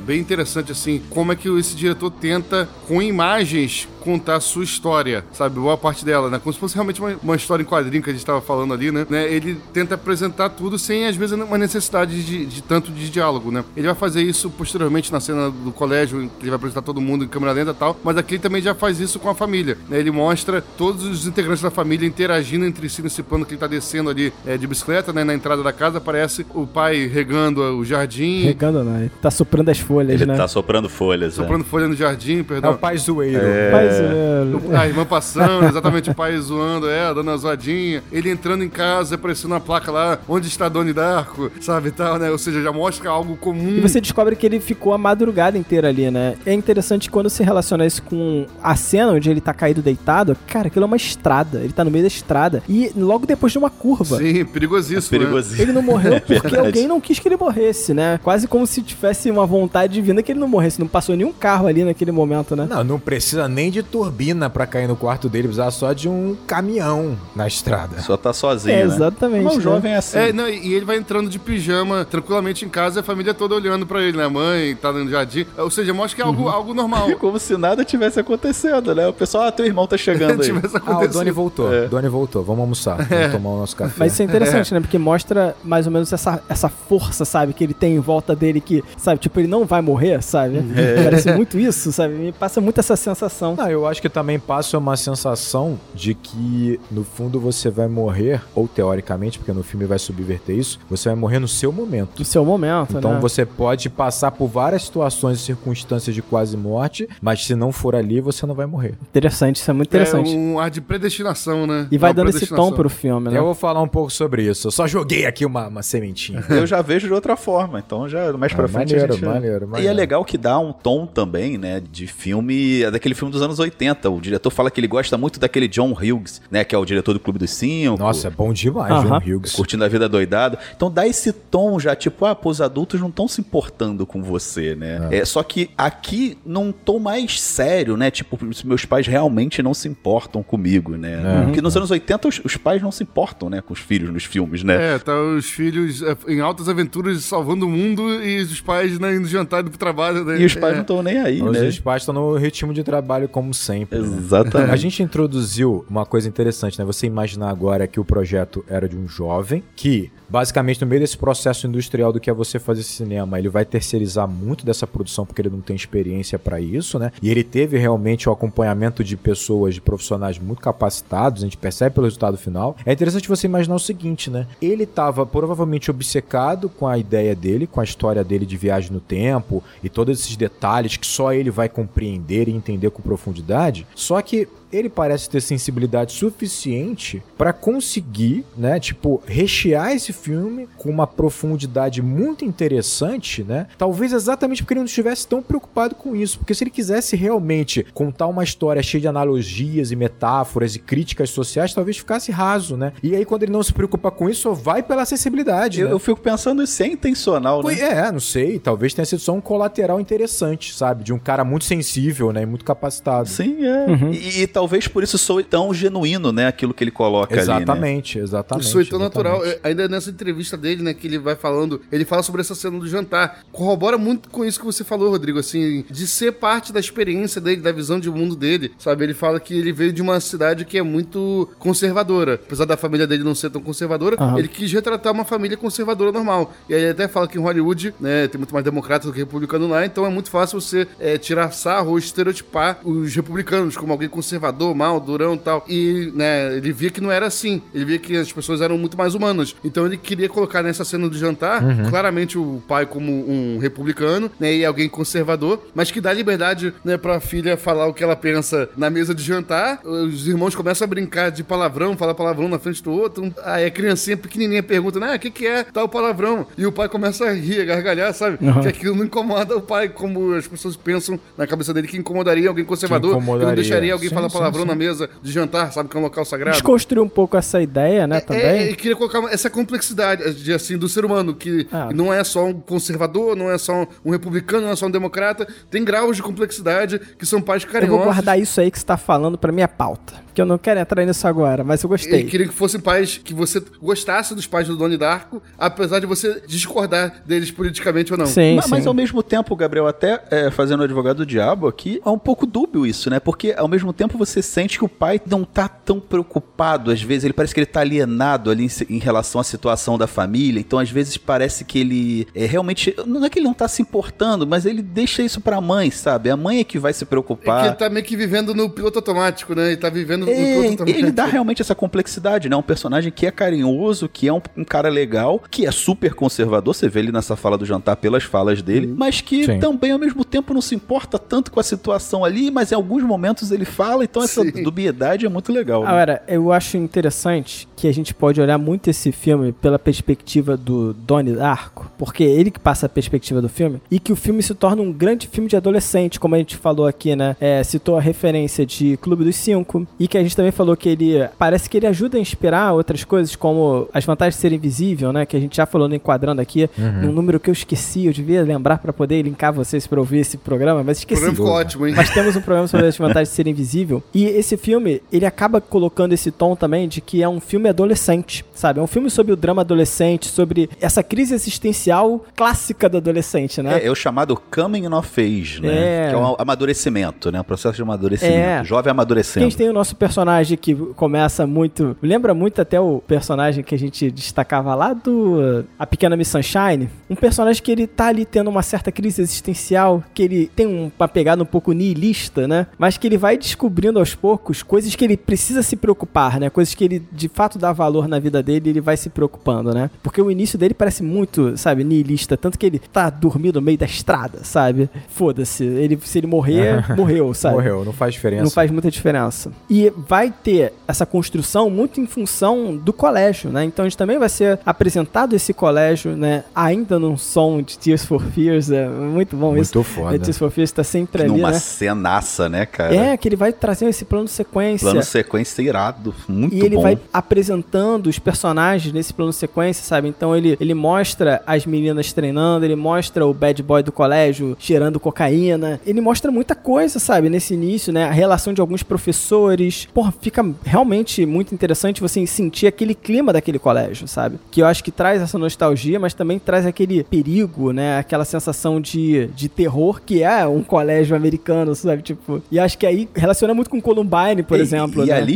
bem interessante, assim, como é que esse diretor tenta, com imagens, contar a sua história, sabe? Boa parte dela, né? Como se fosse realmente uma, uma história em quadrinho que a gente tava falando ali, né? né? Ele tenta apresentar tudo sem, às vezes, uma necessidade de, de tanto de diálogo, né? Ele vai fazer isso posteriormente na cena do colégio, ele vai apresentar todo mundo em câmera lenta e tal, mas aqui ele também já faz isso com a família, né? Ele mostra todos os integrantes da família interagindo entre si nesse plano que ele tá descendo ali é, de bicicleta, né? Na entrada da casa aparece o pai regando o jardim, Regando, né? Ele tá soprando as folhas, Ele né? tá soprando folhas, soprando folha no jardim, É perdão. o pai zoeiro. Mas, é, A irmã passando, exatamente o pai zoando, é, dando uma zoadinha. Ele entrando em casa, aparecendo uma placa lá, onde está Doni Darko, sabe, tal, né? Ou seja, já mostra algo comum. E você descobre que ele ficou a madrugada inteira ali, né? É interessante quando se relaciona isso com a cena onde ele tá caído deitado. Cara, aquilo é uma estrada. Ele tá no meio da estrada. E logo depois de uma curva. Sim, perigosíssimo, né? Perigosinho. Ele não morreu (laughs) É porque alguém não quis que ele morresse, né? Quase como se tivesse uma vontade divina que ele não morresse. Não passou nenhum carro ali naquele momento, né? Não, não precisa nem de turbina pra cair no quarto dele, precisa só de um caminhão na estrada. Só tá sozinho, É, né? exatamente, Mas o né? jovem é assim. É, não, e ele vai entrando de pijama tranquilamente em casa e a família toda olhando pra ele, né? A mãe tá no jardim. Ou seja, mostra que é algo, algo normal. (laughs) Como se nada tivesse acontecendo, né? O pessoal, ah, teu irmão tá chegando (laughs) aí. tivesse Ah, o. Doni voltou. É. Doni voltou. Vamos almoçar. Vamos tomar o nosso café. Mas isso é interessante, né? Porque mostra mais ou menos essa, essa força, sabe? Que ele tem em volta dele que, sabe? Tipo, ele não vai morrer, sabe? Parece muito isso, sabe? Me passa muito essa sensação. Não, eu acho que também passa uma sensação de que no fundo você vai morrer, ou teoricamente, porque no filme vai subverter isso, você vai morrer no seu momento. Do seu momento, Então né? você pode passar por várias situações e circunstâncias de quase morte, mas se não for ali, você não vai morrer. Interessante, isso é muito interessante. É um ar de predestinação, né? E vai Uma dando esse tom pro filme, né? Eu vou falar um pouco sobre isso. Eu só joguei aqui uma, uma sementinha. Eu já vejo de outra forma, então já mais pra Ah, frente maneiro, a gente... maneiro, E maneiro. é legal que dá um tom também, né, de filme, é daquele filme dos anos 80. O diretor fala que ele gosta muito daquele John Hughes, né, que é o diretor do Clube dos Cinco. Nossa, é bom demais. John Hughes. Curtindo a vida doidado. Então dá esse tom já, tipo, ah, pô, os adultos não estão se importando com você, né? É. só que aqui num tom mais sério, né? Tipo, os meus pais realmente não se importam comigo, né? Porque nos anos 80 os, os pais não se importam, né, com os filhos nos filmes, né? É, tá os filhos é, em altas aventuras salvando o mundo e os pais né, indo jantar indo pro trabalho. Né? E os pais É. não estão nem aí, Os né? pais estão no ritmo de trabalho como sempre. né? Exatamente. A gente introduziu uma coisa interessante, né? Você imaginar agora que o projeto era de um jovem que, basicamente, no meio desse processo industrial do que é você fazer cinema, ele vai terceirizar muito dessa produção porque ele não tem experiência para isso, né? E ele teve realmente o acompanhamento de pessoas, de profissionais muito capacitados, a gente percebe pelo resultado final. É interessante você imaginar o seguinte, né? Ele estava provavelmente obcecado com a ideia dele, com a história dele de viagem no tempo e todos esses detalhes que só ele vai compreender e entender com profundidade. Só que ele parece ter sensibilidade suficiente pra conseguir, né, tipo, rechear esse filme com uma profundidade muito interessante, né? Talvez exatamente porque ele não estivesse tão preocupado com isso, porque se ele quisesse realmente contar uma história cheia de analogias e metáforas e críticas sociais, talvez ficasse raso, né? E aí quando ele não se preocupa com isso, só vai pela acessibilidade, Eu, né? eu fico pensando se é intencional, né? É, não sei. Talvez tenha sido só um colateral interessante, sabe? De um cara muito sensível, né? E muito capacitado. Sim, é. E, e talvez por isso soe tão genuíno, né? Aquilo que ele coloca ali, né? Exatamente, exatamente. Isso é tão exatamente. natural. Ainda nessa entrevista dele, né, que ele vai falando, ele fala sobre essa cena do jantar. Corrobora muito com isso que você falou, Rodrigo, assim, de ser parte da experiência dele, da visão de mundo dele, sabe? Ele fala que ele veio de uma cidade que é muito conservadora. Apesar da família dele não ser tão conservadora, Aham. ele quis retratar uma família conservadora normal. E aí ele até fala que em Hollywood, né, tem muito mais democrata do que republicano lá, então é muito fácil você é, tirar sarro ou estereotipar os republicanos como alguém conservador, mal, durão e tal. E, né, ele via que não era assim. Ele via que as pessoas eram muito mais humanas. Então ele queria colocar nessa cena do jantar, claramente o pai como um republicano, né, e alguém conservador, mas que dá liberdade, né, pra filha falar o que ela pensa na mesa de jantar. Os irmãos começam a brincar de palavrão, falar palavrão na frente do outro. Aí a criancinha pequenininha pergunta, né, o que que é tal palavrão? E o pai começa a rir, a gargalhar, sabe? Uhum. Que aquilo não incomoda o pai, como as pessoas pensam na cabeça dele que incomodaria alguém conservador, que, incomodaria. não deixaria alguém Sim, falar sim, palavrão sim. na mesa de jantar, sabe? Que é um local sagrado. Desconstruir um pouco essa ideia, né, É, também. e queria colocar essa complexidade de, assim, do ser humano, que Ah. não é só um conservador, não é só um, republicano, não é só um democrata, tem graus de complexidade que são pais Eu carinhosos. vou guardar isso aí que você tá falando pra minha pauta. Que eu não quero entrar nisso agora, mas eu gostei. queria que fossem pais que você gostasse dos pais do Doni Darko, apesar de você discordar deles politicamente ou não. Sim, Ma- Mas, sim. ao mesmo tempo, Gabriel, até é, fazendo o advogado do diabo aqui, é um pouco dúbio isso, né? Porque ao mesmo tempo você sente que o pai não tá tão preocupado. Às vezes ele parece que ele tá alienado ali em, em relação à situação da família. Então, às vezes, parece que ele é realmente. Não é que ele não tá se importando, mas ele deixa isso pra mãe, sabe? A mãe é que vai se É que preocupar. ele tá meio que vivendo no piloto automático, né? Ele tá vivendo É, ele dá realmente essa complexidade, né? Um personagem que é carinhoso, que é um, um cara legal, que é super conservador, você vê ele nessa fala do jantar pelas falas dele, mas que Sim. também ao mesmo tempo não se importa tanto com a situação ali, mas em alguns momentos ele fala, então essa Sim. dubiedade é muito legal. né? Agora, eu acho interessante que a gente pode olhar muito esse filme pela perspectiva do Donnie Darko, porque é ele que passa a perspectiva do filme, e que o filme se torna um grande filme de adolescente, como a gente falou aqui, né? É, citou a referência de Clube dos Cinco, e que a gente também falou que ele parece que ele ajuda a inspirar outras coisas, como as vantagens de ser invisível, né? Que a gente já falou no Enquadrando aqui, num número que eu esqueci, eu devia lembrar pra poder linkar vocês pra ouvir esse programa, mas O esqueci. programa ficou ótimo, hein? Mas temos um (laughs) programa sobre as vantagens de ser invisível. E esse filme, ele acaba colocando esse tom também de que é um filme adolescente, sabe? É um filme sobre o drama adolescente, sobre essa crise existencial clássica do adolescente, né? É, é o chamado coming of age, né? É. Que é um amadurecimento, né? Um processo de amadurecimento. É. Jovem Que a amadurecendo. gente tem o nosso personagem que começa muito. Lembra muito até o personagem que a gente destacava lá do A Pequena Miss Sunshine. Um personagem que ele tá ali tendo uma certa crise existencial, que ele tem um- uma pegada um pouco nihilista, né? Mas que ele vai descobrindo aos poucos coisas que ele precisa se preocupar, né? Coisas que ele de fato dá valor na vida dele e ele vai se preocupando, né? Porque o início dele parece muito, sabe, nihilista. Tanto que ele tá dormindo no meio da estrada, sabe? Foda-se. Ele, se ele morrer, (laughs) morreu, sabe? Morreu, não faz diferença. Não faz muita diferença. E vai ter essa construção muito em função do colégio, né? Então a gente também vai ser apresentado esse colégio, né? Ainda num som de Tears for Fears, é muito bom isso. Muito foda. É, Tears for Fears tá sempre ali, Numa né? cenaça, né, cara? É, que ele vai trazer esse plano sequência. Plano sequência irado. Muito E ele bom. vai apresentando os personagens nesse plano sequência, sabe? Então ele, ele mostra as meninas treinando, ele mostra o bad boy do colégio cheirando cocaína. Ele mostra muita coisa, sabe? Nesse início, né? A relação de alguns professores. Porra, fica realmente muito interessante você sentir aquele clima daquele colégio, sabe? Que eu acho que traz essa nostalgia, mas também traz aquele perigo, né? Aquela sensação de, de terror que é um colégio americano, sabe? Tipo, e acho que aí relaciona muito com Columbine, por E- exemplo. E né? ali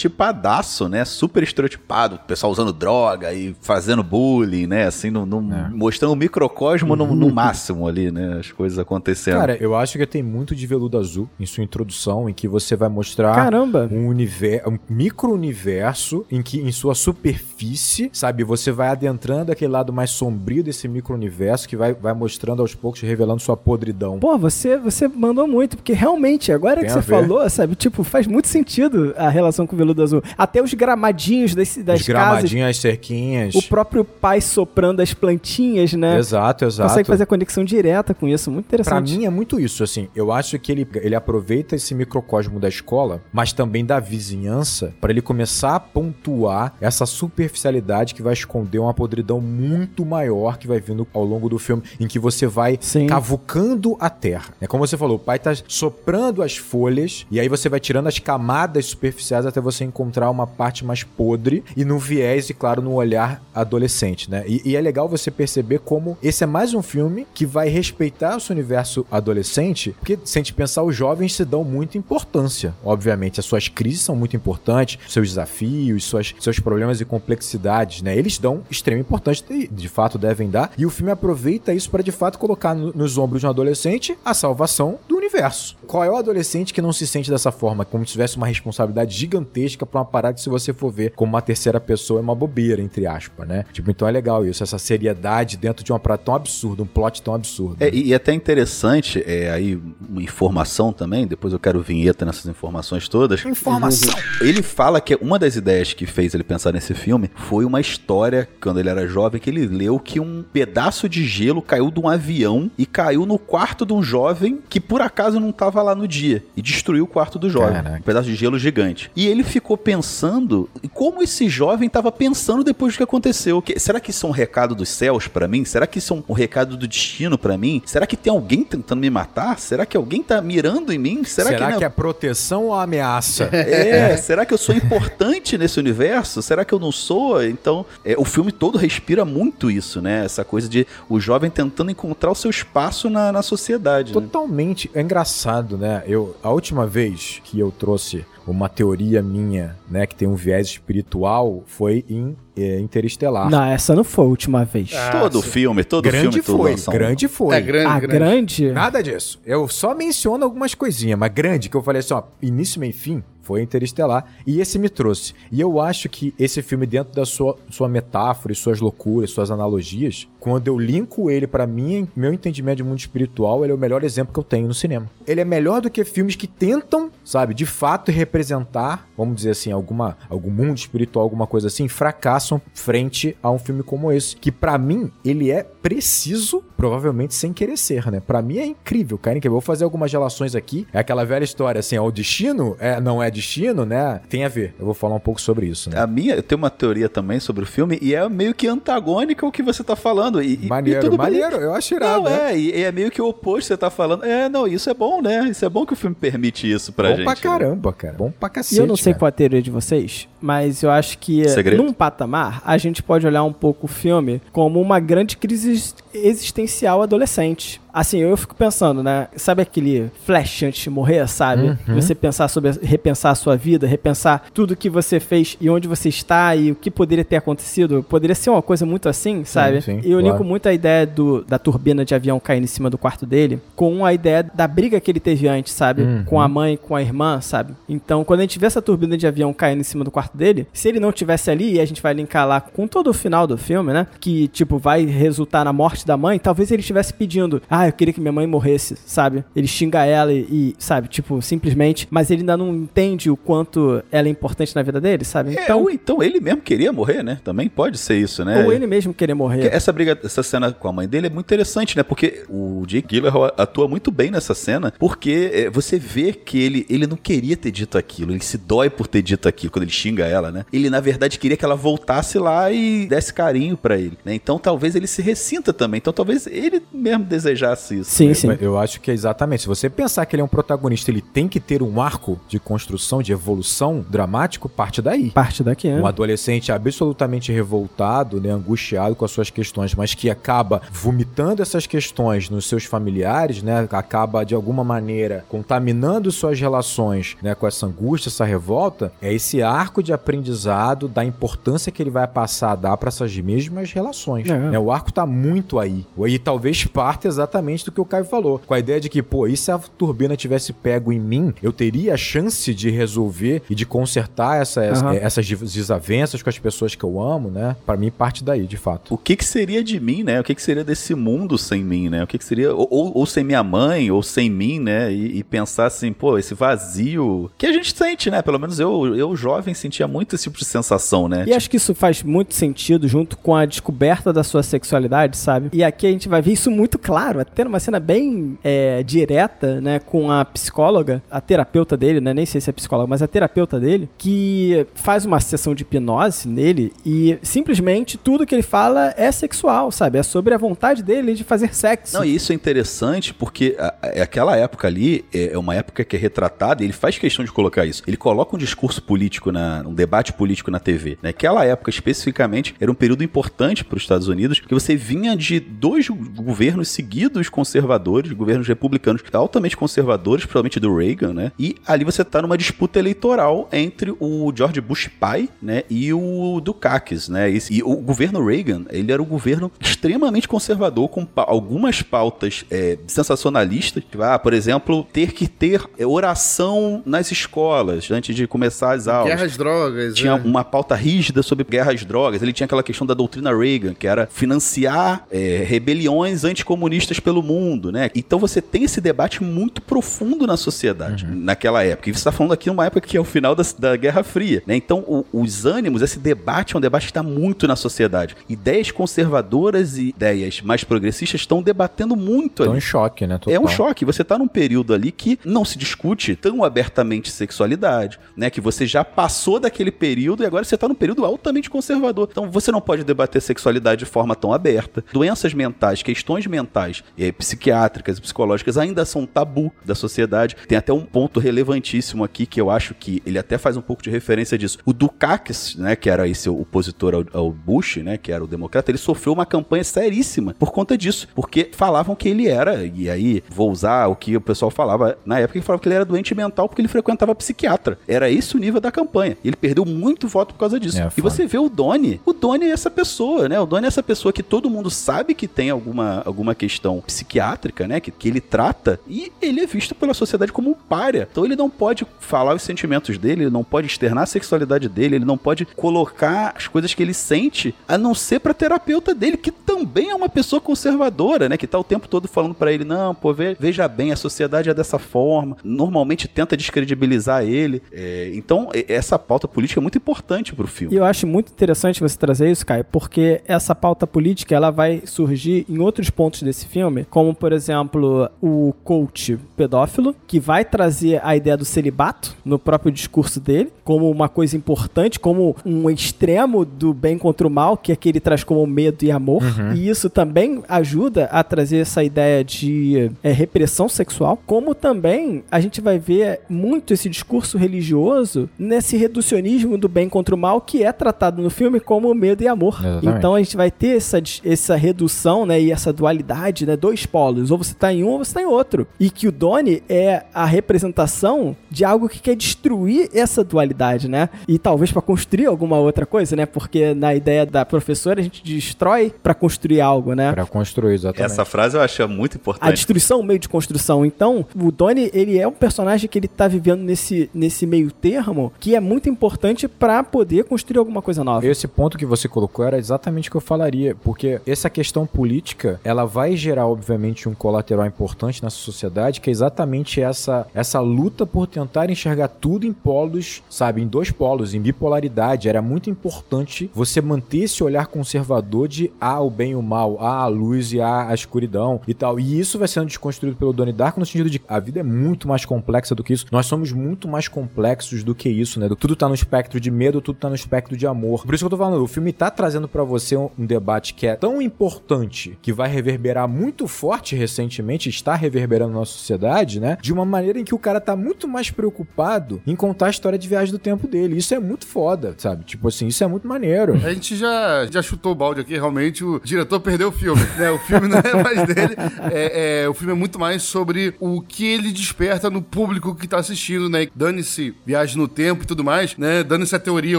estereotipadaço, né? Super estereotipado. O pessoal usando droga e fazendo bullying, né? Assim, no, no- É. mostrando o microcosmo no, no máximo ali, né? As coisas acontecendo. Cara, eu acho que tem muito de veludo azul em sua introdução, em que você vai mostrar Caramba! Um, univer um micro-universo em que, em sua superfície, sabe, você vai adentrando aquele lado mais sombrio desse micro-universo que vai, vai mostrando aos poucos, revelando sua podridão. Pô, você, você mandou muito, porque realmente, agora Tem que você ver. falou, sabe, tipo, faz muito sentido a relação com o veludo azul. Até os gramadinhos das, das Os casas, gramadinhos, as cerquinhas. o próprio pai soprando as plantinhas, né? Exato, exato. Consegue fazer a conexão direta com isso, muito Pra interessante. mim é muito isso, assim. Eu acho que ele, ele aproveita esse microcosmo da escola, mas também da vizinhança, pra ele começar a pontuar essa superficialidade que vai esconder uma podridão muito maior que vai vindo ao longo do filme, em que você vai Sim. cavucando a terra. É como você falou, o pai tá soprando as folhas e aí você vai tirando as camadas superficiais até você encontrar uma parte mais podre e no viés e claro no olhar adolescente, né? E, e é legal você perceber como esse é mais um filme que vai respeitar o seu universo adolescente, porque se a gente pensar os jovens se dão muita importância, obviamente as suas crises são muito importantes, seus desafios, suas, seus problemas e complexidades, né? Eles dão extrema importância, e de fato devem dar, e o filme aproveita isso para de fato colocar no- nos ombros de um adolescente a salvação do universo. Qual é o adolescente que não se sente dessa forma, como se tivesse uma responsabilidade gigantesca pra uma parada que se você for ver como uma terceira pessoa é uma bobeira, entre aspas, né? Tipo, então é legal isso, essa seriedade dentro de uma parada tão absurda, um plot tão absurdo. É, e, e até interessante, é aí uma informação também, depois eu quero vinheta nessas informações todas. Informação. Ele fala que uma das ideias que fez ele pensar nesse filme foi uma história, quando ele era jovem, que ele leu que um pedaço de gelo caiu de um avião e caiu no quarto de um jovem que por acaso não estava lá no dia e destruiu o quarto do jovem. Caraca. Um pedaço de gelo gigante. E ele ficou pensando como esse jovem estava pensando depois do que aconteceu. Que- será que isso é um recado dos céus pra mim? Será que isso é um, um recado do destino pra mim? Será que tem alguém tentando me matar? Será que alguém tá mirando em mim? Será, Será, que, que, é proteção ou ameaça? (laughs) é, será que eu sou importante nesse universo? Será que eu não sou? Então, é, o filme todo respira muito isso, né? Essa coisa de o jovem tentando encontrar o seu espaço na, na sociedade. né? Totalmente. É engraçado, né? Eu, a última vez que eu trouxe uma teoria minha, né, que tem um viés espiritual, foi em é, Interestelar. Não, essa não foi a última vez. Ah, Todo sim. filme, todo grande filme, foi, lança um- grande foi. É grande, a grande. grande. Nada disso. Eu só menciono algumas coisinhas, mas grande, que eu falei assim, ó, início, meio e fim, foi Interestelar. E esse me trouxe. E eu acho que esse filme, dentro da sua, sua metáfora e suas loucuras, suas analogias, quando eu linko ele pra mim, meu entendimento de mundo espiritual, ele é o melhor exemplo que eu tenho no cinema. Ele é melhor do que filmes que tentam, sabe, de fato representar, vamos dizer assim, alguma, algum mundo espiritual, alguma coisa assim, fracassam frente a um filme como esse. Que pra mim, ele é preciso, provavelmente sem querer ser, né? Pra mim é incrível, cara. incrível. Eu vou fazer algumas relações aqui. É aquela velha história, assim, ó, o destino é, não é destino, né? Tem a ver. Eu vou falar um pouco sobre isso, né? A minha, eu tenho uma teoria também sobre o filme e é meio que antagônica ao que você tá falando. E, e- e maneiro, tudo bem. maneiro. Eu acho irado, Não, né? é, e é meio que o oposto que você tá falando. É, não, isso é bom, né? Isso é bom que o filme permite isso pra Bom gente. pra né? caramba, cara. Bom pra E cacete, eu não sei cara. qual é a teoria de vocês, mas eu acho que Segredo? num patamar a gente pode olhar um pouco o filme como uma grande crise existencial adolescente. Assim, eu fico pensando, né? Sabe aquele flash antes de morrer, sabe? Uhum. Você pensar sobre repensar a sua vida, repensar tudo que você fez e onde você está e o que poderia ter acontecido. Poderia ser uma coisa muito assim, sabe? sim, e eu claro. linko muito a ideia do, da turbina de avião caindo em cima do quarto dele com a ideia da briga que ele teve antes, sabe? Uhum. Com a mãe, com a irmã, sabe? Então, quando a gente vê essa turbina de avião caindo em cima do quarto dele, se ele não tivesse ali, e a gente vai linkar lá com todo o final do filme, né? Que, tipo, vai resultar na morte da mãe, talvez ele estivesse pedindo, ah, eu queria que minha mãe morresse, sabe? Ele xinga ela e, e, sabe, tipo, simplesmente, mas ele ainda não entende o quanto ela é importante na vida dele, sabe? É, Então, ou então ele mesmo queria morrer, né? Também pode ser isso, né? ou ele mesmo querer morrer. Essa briga, essa cena com a mãe dele é muito interessante, né? Porque o Jake Gyllenhaal atua muito bem nessa cena, porque é, você vê que ele, ele não queria ter dito aquilo, ele se dói por ter dito aquilo quando ele xinga ela, né? Ele na verdade queria que ela voltasse lá e desse carinho pra ele, né? Então talvez ele se ressinta também, então talvez ele mesmo desejasse isso. Sim, sim. Eu acho que é exatamente. Se você pensar que ele é um protagonista, ele tem que ter um arco de construção, de evolução dramático, parte daí. Parte daqui, né? Um adolescente absolutamente revoltado, né, angustiado com as suas questões, mas que acaba vomitando essas questões nos seus familiares, né, acaba de alguma maneira contaminando suas relações, né, com essa angústia, essa revolta, é esse arco de aprendizado da importância que ele vai passar a dar para essas mesmas relações. É. né? O arco tá muito aí. E talvez parte exatamente exatamente do que o Caio falou. Com a ideia de que, pô, e se a turbina tivesse pego em mim, eu teria a chance de resolver e de consertar essa, uhum. essas desavenças com as pessoas que eu amo, né? Para mim, parte daí, de fato. O que que seria de mim, né? O que que seria desse mundo sem mim, né? O que que seria, ou, ou sem minha mãe, ou sem mim, né? E, e, pensar assim, pô, esse vazio que a gente sente, né? Pelo menos eu, eu jovem, sentia muito esse tipo de sensação, né? E tipo... acho que isso faz muito sentido junto com a descoberta da sua sexualidade, sabe? E aqui a gente vai ver isso muito claro, até numa cena bem é, direta, né? Com a psicóloga, a terapeuta dele, né? Nem sei se é psicóloga, mas a terapeuta dele, que faz uma sessão de hipnose nele e simplesmente tudo que ele fala é sexual, sabe? É sobre a vontade dele de fazer sexo. Não, e isso é interessante porque a, aquela época ali é, é uma época que é retratada e ele faz questão de colocar isso. Ele coloca um discurso político, na, um debate político na TV. Naquela né? época, especificamente, era um período importante para os Estados Unidos, que você vinha de dois governos seguidos conservadores, governos republicanos altamente conservadores, principalmente do Reagan, né? E ali você tá numa disputa eleitoral entre o George Bush pai, né, e o Dukakis, né? E, e o governo Reagan, ele era um governo extremamente conservador com pa algumas pautas é, sensacionalistas, tipo, ah, por exemplo, ter que ter oração nas escolas antes de começar as aulas. Guerras drogas. Tinha é. uma pauta rígida sobre guerras drogas. Ele tinha aquela questão da doutrina Reagan, que era financiar é, rebeliões anticomunistas pelo mundo, né? Então você tem esse debate muito profundo na sociedade uhum. naquela época. E você está falando aqui numa época que é o final da, da Guerra Fria, né? Então o, os ânimos, esse debate é um debate que está muito na sociedade. Ideias conservadoras e ideias mais progressistas estão debatendo muito Estão em choque, né? Total. É um choque. Você está num período ali que não se discute tão abertamente sexualidade, né? Que você já passou daquele período e agora você está num período altamente conservador. Então você não pode debater sexualidade de forma tão aberta. Doenças mentais, questões mentais, e psiquiátricas e psicológicas ainda são tabu da sociedade. Tem até um ponto relevantíssimo aqui que eu acho que ele até faz um pouco de referência disso. O Dukakis, né, que era esse opositor ao, ao Bush, né, que era o democrata, ele sofreu uma campanha seríssima por conta disso, porque falavam que ele era, e aí vou usar o que o pessoal falava na época, que falava que ele era doente mental porque ele frequentava psiquiatra. Era esse o nível da campanha. Ele perdeu muito voto por causa disso. É, e você vê o Doni, o Doni é essa pessoa, né? O Doni é essa pessoa que todo mundo sabe que tem alguma, alguma questão psiquiátrica, né? Que, que ele trata, e ele é visto pela sociedade como um párea. Então ele não pode falar os sentimentos dele, ele não pode externar a sexualidade dele, ele não pode colocar as coisas que ele sente, a não ser pra terapeuta dele, que também é uma pessoa conservadora, né? Que tá o tempo todo falando para ele, não, pô, veja bem, a sociedade é dessa forma, normalmente tenta descredibilizar ele. É, então, essa pauta política é muito importante pro filme. E eu acho muito interessante você trazer isso, Caio, porque essa pauta política, ela vai surgir em outros pontos desse filme, como, por exemplo, o coach pedófilo, que vai trazer a ideia do celibato no próprio discurso dele, como uma coisa importante, como um extremo do bem contra o mal, que é que ele traz como medo e amor. Uhum. E isso também ajuda a trazer essa ideia de é, repressão sexual, como também a gente vai ver muito esse discurso religioso nesse reducionismo do bem contra o mal que é tratado no filme como medo e amor. Exatamente. Então a gente vai ter essa, essa redução, né, e essa dualidade, né, dois polos, ou você tá em um ou você tá em outro. E que o Donnie é a representação de algo que quer destruir essa dualidade, né? E talvez para construir alguma outra coisa, né? Porque na ideia da professora a gente destrói para construir algo, né? Para construir, exatamente. Essa frase eu acho muito importante. A destruição é um meio de construção. Então, o Donnie, ele é um personagem que ele tá vivendo nesse, nesse meio termo que é muito importante para poder construir alguma coisa nova. Esse ponto que você colocou era exatamente o que eu falaria, porque essa questão política, ela vai gerar, obviamente, um colateral importante nessa sociedade, que é exatamente essa, essa luta por tentar enxergar tudo em polos, sabe, em dois polos, em bipolaridade. Era muito importante você manter esse olhar conservador de ah, o bem e o mal, ah, a luz e há a escuridão e tal. E isso vai sendo desconstruído pelo Donnie Darko no sentido de a vida é muito mais complexa do que isso. Nós somos muito mais complexos do que isso, né? Tudo tá no espectro de medo, tudo tá no espectro de amor. Por isso que eu tô falando, o filme tá trazendo para você um, um, debate que é tão importante, que vai reverberar muito forte recentemente, está reverberando na sociedade, né? De uma maneira em que o cara tá muito mais preocupado em contar a história de viagem do tempo dele. Isso é muito foda, sabe? Tipo assim, isso é muito maneiro. A gente já, já chutou o balde aqui, realmente o diretor perdeu o filme, né? O filme não é mais dele. É, é, o filme é muito mais sobre o que ele desperta no público que tá assistindo, né? Dane-se viagem no tempo e tudo mais, né? Dane-se a teoria